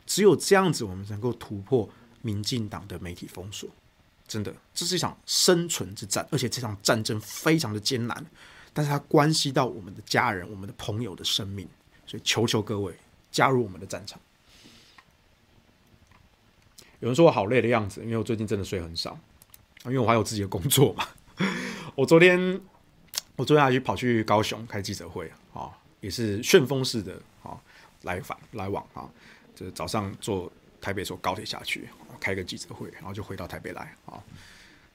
只有这样子，我们能够突破。民进党的媒体封锁，真的，这是一场生存之战，而且这场战争非常的艰难，但是它关系到我们的家人、我们的朋友的生命，所以求求各位加入我们的战场。有人说我好累的样子，因为我最近真的睡很少，因为我还有自己的工作嘛。我昨天，我昨天还去跑去高雄开记者会啊，也是旋风式的啊，来返来往啊，就是早上坐台北坐高铁下去。开个记者会，然后就回到台北来啊，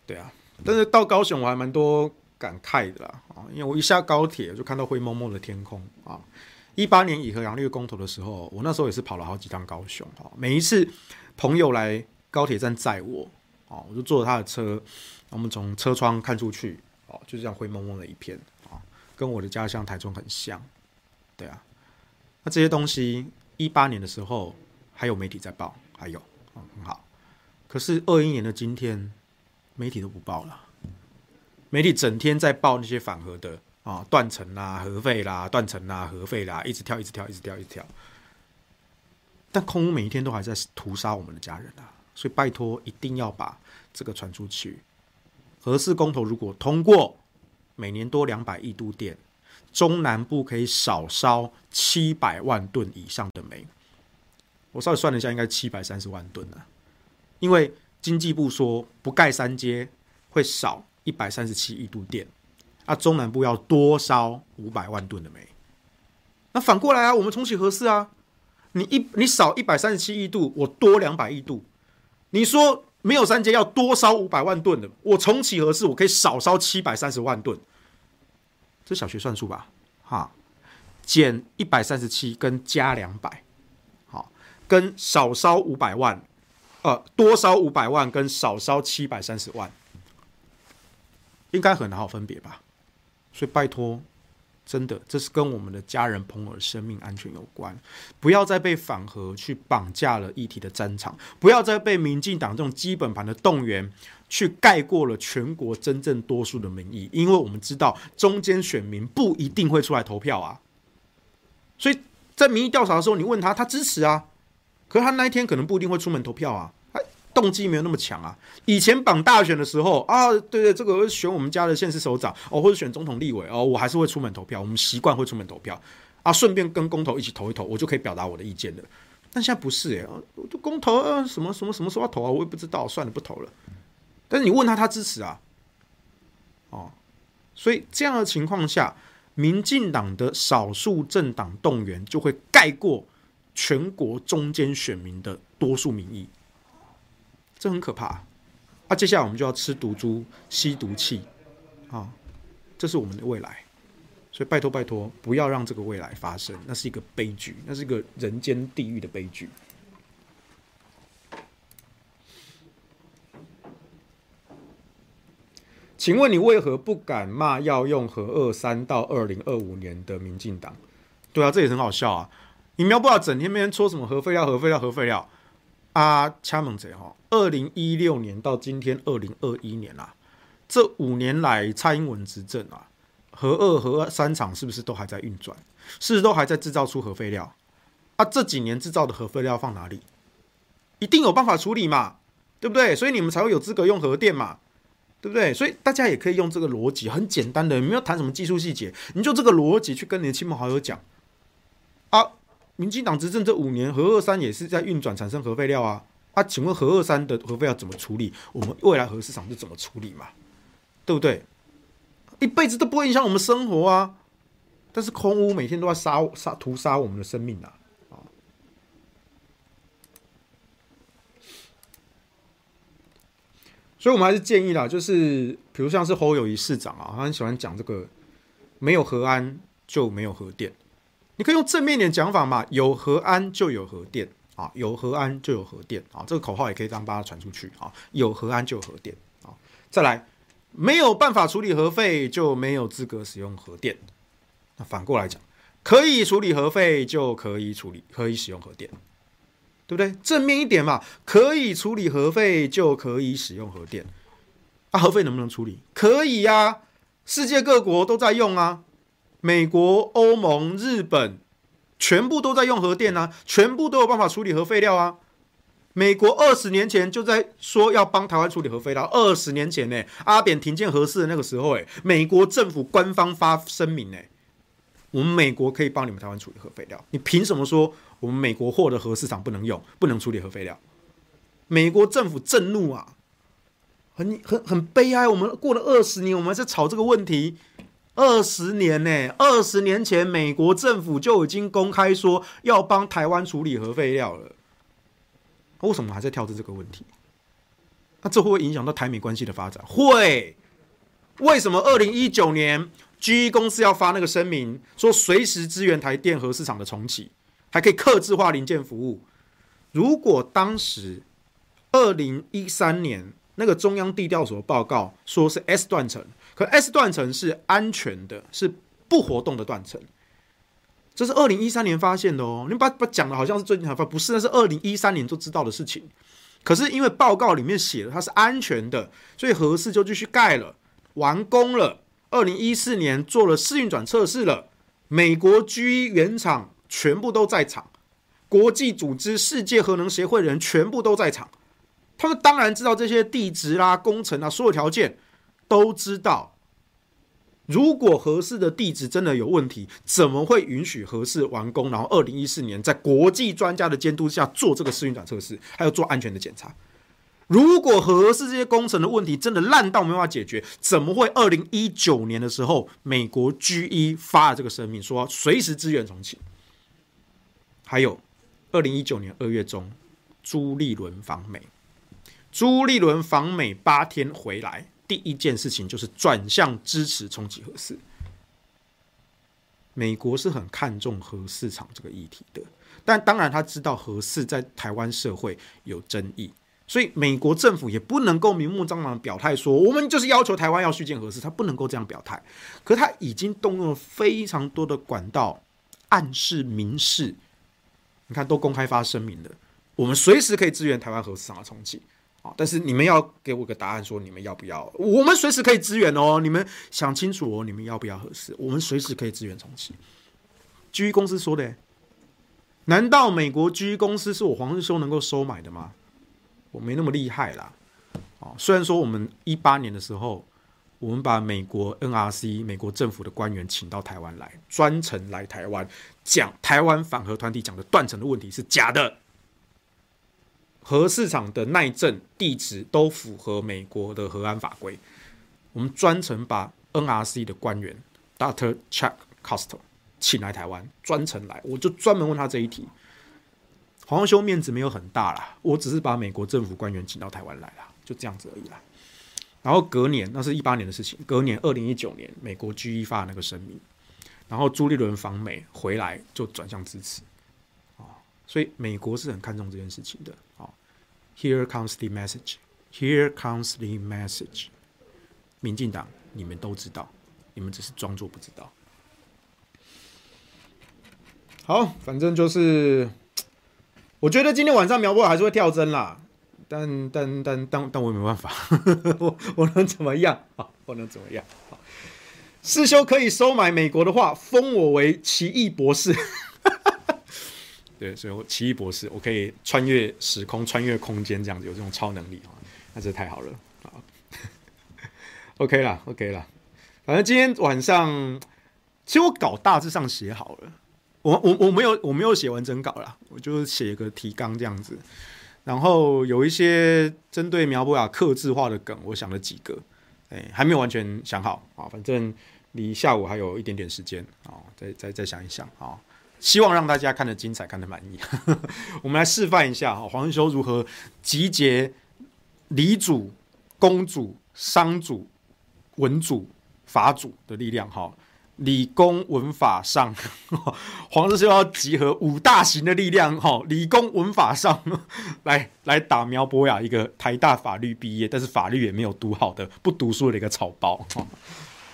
对啊，但是到高雄我还蛮多感慨的啦啊，因为我一下高铁就看到灰蒙蒙的天空啊。一八年以核养绿公投的时候，我那时候也是跑了好几趟高雄啊，每一次朋友来高铁站载我哦，我就坐着他的车，我们从车窗看出去哦，就这样灰蒙蒙的一片啊，跟我的家乡台中很像，对啊，那这些东西一八年的时候还有媒体在报，还有，很好。可是二一年的今天，媒体都不报了。媒体整天在报那些反核的啊，断层啦、核废啦、断层啦、核废啦，一直跳，一直跳，一直跳，一直跳。但空污每一天都还在屠杀我们的家人啊！所以拜托，一定要把这个传出去。核四公投如果通过，每年多两百亿度电，中南部可以少烧七百万吨以上的煤。我稍微算了一下，应该七百三十万吨啊。因为经济部说不盖三阶会少一百三十七亿度电，啊，中南部要多烧五百万吨的煤。那反过来啊，我们重启核四啊，你一你少一百三十七亿度，我多两百亿度。你说没有三阶要多烧五百万吨的，我重启合适，我可以少烧七百三十万吨。这小学算数吧，哈，减一百三十七跟加两百，好，跟少烧五百万。呃，多烧五百万跟少烧七百三十万，应该很好分别吧？所以拜托，真的，这是跟我们的家人朋友的生命安全有关。不要再被反核去绑架了议题的战场，不要再被民进党这种基本盘的动员去盖过了全国真正多数的民意。因为我们知道，中间选民不一定会出来投票啊。所以在民意调查的时候，你问他，他支持啊，可是他那一天可能不一定会出门投票啊。动机没有那么强啊！以前绑大选的时候啊，对对，这个选我们家的县市首长哦，或者选总统、立委哦，我还是会出门投票。我们习惯会出门投票啊，顺便跟公投一起投一投，我就可以表达我的意见的。但现在不是哎，我就公投啊，什么什么什么时候要投啊？我也不知道，算了，不投了。但是你问他，他支持啊，哦，所以这样的情况下，民进党的少数政党动员就会盖过全国中间选民的多数民意。这很可怕啊！接下来我们就要吃毒猪、吸毒气啊！这是我们的未来，所以拜托拜托，不要让这个未来发生，那是一个悲剧，那是一个人间地狱的悲剧。请问你为何不敢骂要用核二三到二零二五年的民进党？对啊，这也很好笑啊！你苗不要整天被人说什么核废料、核废料、核废料。啊，掐猛贼哈！二零一六年到今天二零二一年啊，这五年来蔡英文执政啊，核二、核三厂是不是都还在运转？是不是都还在制造出核废料？啊，这几年制造的核废料放哪里？一定有办法处理嘛，对不对？所以你们才会有资格用核电嘛，对不对？所以大家也可以用这个逻辑，很简单的，没有谈什么技术细节，你就这个逻辑去跟你的亲朋好友讲啊。民进党执政这五年，核二三也是在运转，产生核废料啊！啊，请问核二三的核废料怎么处理？我们未来核市场是怎么处理嘛？对不对？一辈子都不会影响我们生活啊！但是空污每天都在杀杀屠杀我们的生命啊！啊！所以我们还是建议啦，就是比如像是侯友宜市长啊，他很喜欢讲这个，没有核安就没有核电。你可以用正面一点讲法嘛，有核安就有核电啊，有核安就有核电啊，这个口号也可以让大家传出去啊，有核安就有核电啊。再来，没有办法处理核废就没有资格使用核电。那反过来讲，可以处理核废就可以处理，可以使用核电，对不对？正面一点嘛，可以处理核废就可以使用核电。啊，核废能不能处理？可以呀，世界各国都在用啊。美国、欧盟、日本，全部都在用核电啊，全部都有办法处理核废料啊。美国二十年前就在说要帮台湾处理核废料，二十年前呢，阿扁停建核四的那个时候，哎，美国政府官方发声明，哎，我们美国可以帮你们台湾处理核废料，你凭什么说我们美国货的核市场不能用，不能处理核废料？美国政府震怒啊，很很很悲哀。我们过了二十年，我们在吵这个问题。二十年呢、欸？二十年前，美国政府就已经公开说要帮台湾处理核废料了。为什么还在跳着这个问题？那这会不会影响到台美关系的发展？会。为什么二零一九年 GE 公司要发那个声明，说随时支援台电核市场的重启，还可以客制化零件服务？如果当时二零一三年那个中央地调所报告说是 S 断层。可 S 断层是安全的，是不活动的断层，这是二零一三年发现的哦。你把把讲的好像是最近才发，不是，那是二零一三年就知道的事情。可是因为报告里面写了它是安全的，所以核四就继续盖了，完工了。二零一四年做了试运转测试了，美国 G 原厂全部都在场，国际组织世界核能协会的人全部都在场，他们当然知道这些地质啦、工程啊，所有条件。都知道，如果合适的地址真的有问题，怎么会允许合适完工？然后二零一四年在国际专家的监督下做这个试运转测试，还有做安全的检查。如果合适这些工程的问题真的烂到没办法解决，怎么会二零一九年的时候，美国 GE 发了这个声明，说随时支援重启？还有二零一九年二月中，朱立伦访美，朱立伦访美八天回来。第一件事情就是转向支持重启核四。美国是很看重核市场这个议题的，但当然他知道核四在台湾社会有争议，所以美国政府也不能够明目张胆表态说，我们就是要求台湾要续建核四，他不能够这样表态。可他已经动用了非常多的管道，暗示、明示，你看都公开发声明了，我们随时可以支援台湾核市场的重启。啊！但是你们要给我个答案，说你们要不要？我们随时可以支援哦。你们想清楚哦，你们要不要合适？我们随时可以支援重启。GE 公司说的，难道美国 GE 公司是我黄日修能够收买的吗？我没那么厉害啦。哦，虽然说我们一八年的时候，我们把美国 NRC 美国政府的官员请到台湾来，专程来台湾讲台湾反核团体讲的断层的问题是假的。核市场的耐震地质都符合美国的核安法规。我们专程把 NRC 的官员 Dr. Chuck Costa 请来台湾，专程来，我就专门问他这一题。黄修面子没有很大啦，我只是把美国政府官员请到台湾来啦，就这样子而已啦。然后隔年，那是一八年的事情。隔年二零一九年，美国 GE 发那个声明，然后朱立伦访美回来就转向支持。所以美国是很看重这件事情的。好，Here comes the message. Here comes the message. 民进党，你们都知道，你们只是装作不知道。好，反正就是，我觉得今天晚上苗博还是会跳针啦，但但但但但我也没办法，我我能怎么样？啊，我能怎么样？好，世修可以收买美国的话，封我为奇异博士。对，所以我奇异博士，我可以穿越时空、穿越空间，这样子有这种超能力啊，那这太好了啊！OK 啦，OK 啦，反正今天晚上，其实我稿大致上写好了，我我我没有我没有写完整稿啦，我就写个提纲这样子，然后有一些针对苗博雅客制化的梗，我想了几个，哎，还没有完全想好啊，反正离下午还有一点点时间啊，再再再想一想啊。希望让大家看得精彩，看得满意。我们来示范一下哈，黄日修如何集结理主、公主、商主、文主、法主的力量哈。理工文法商，黄日修要集合五大型的力量哈。理工文法上 来来打苗博雅一个台大法律毕业，但是法律也没有读好的不读书的一个草包。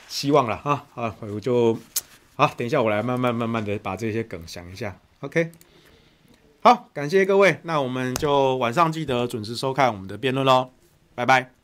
希望了哈啊，我就。好，等一下，我来慢慢慢慢的把这些梗想一下。OK，好，感谢各位，那我们就晚上记得准时收看我们的辩论喽，拜拜。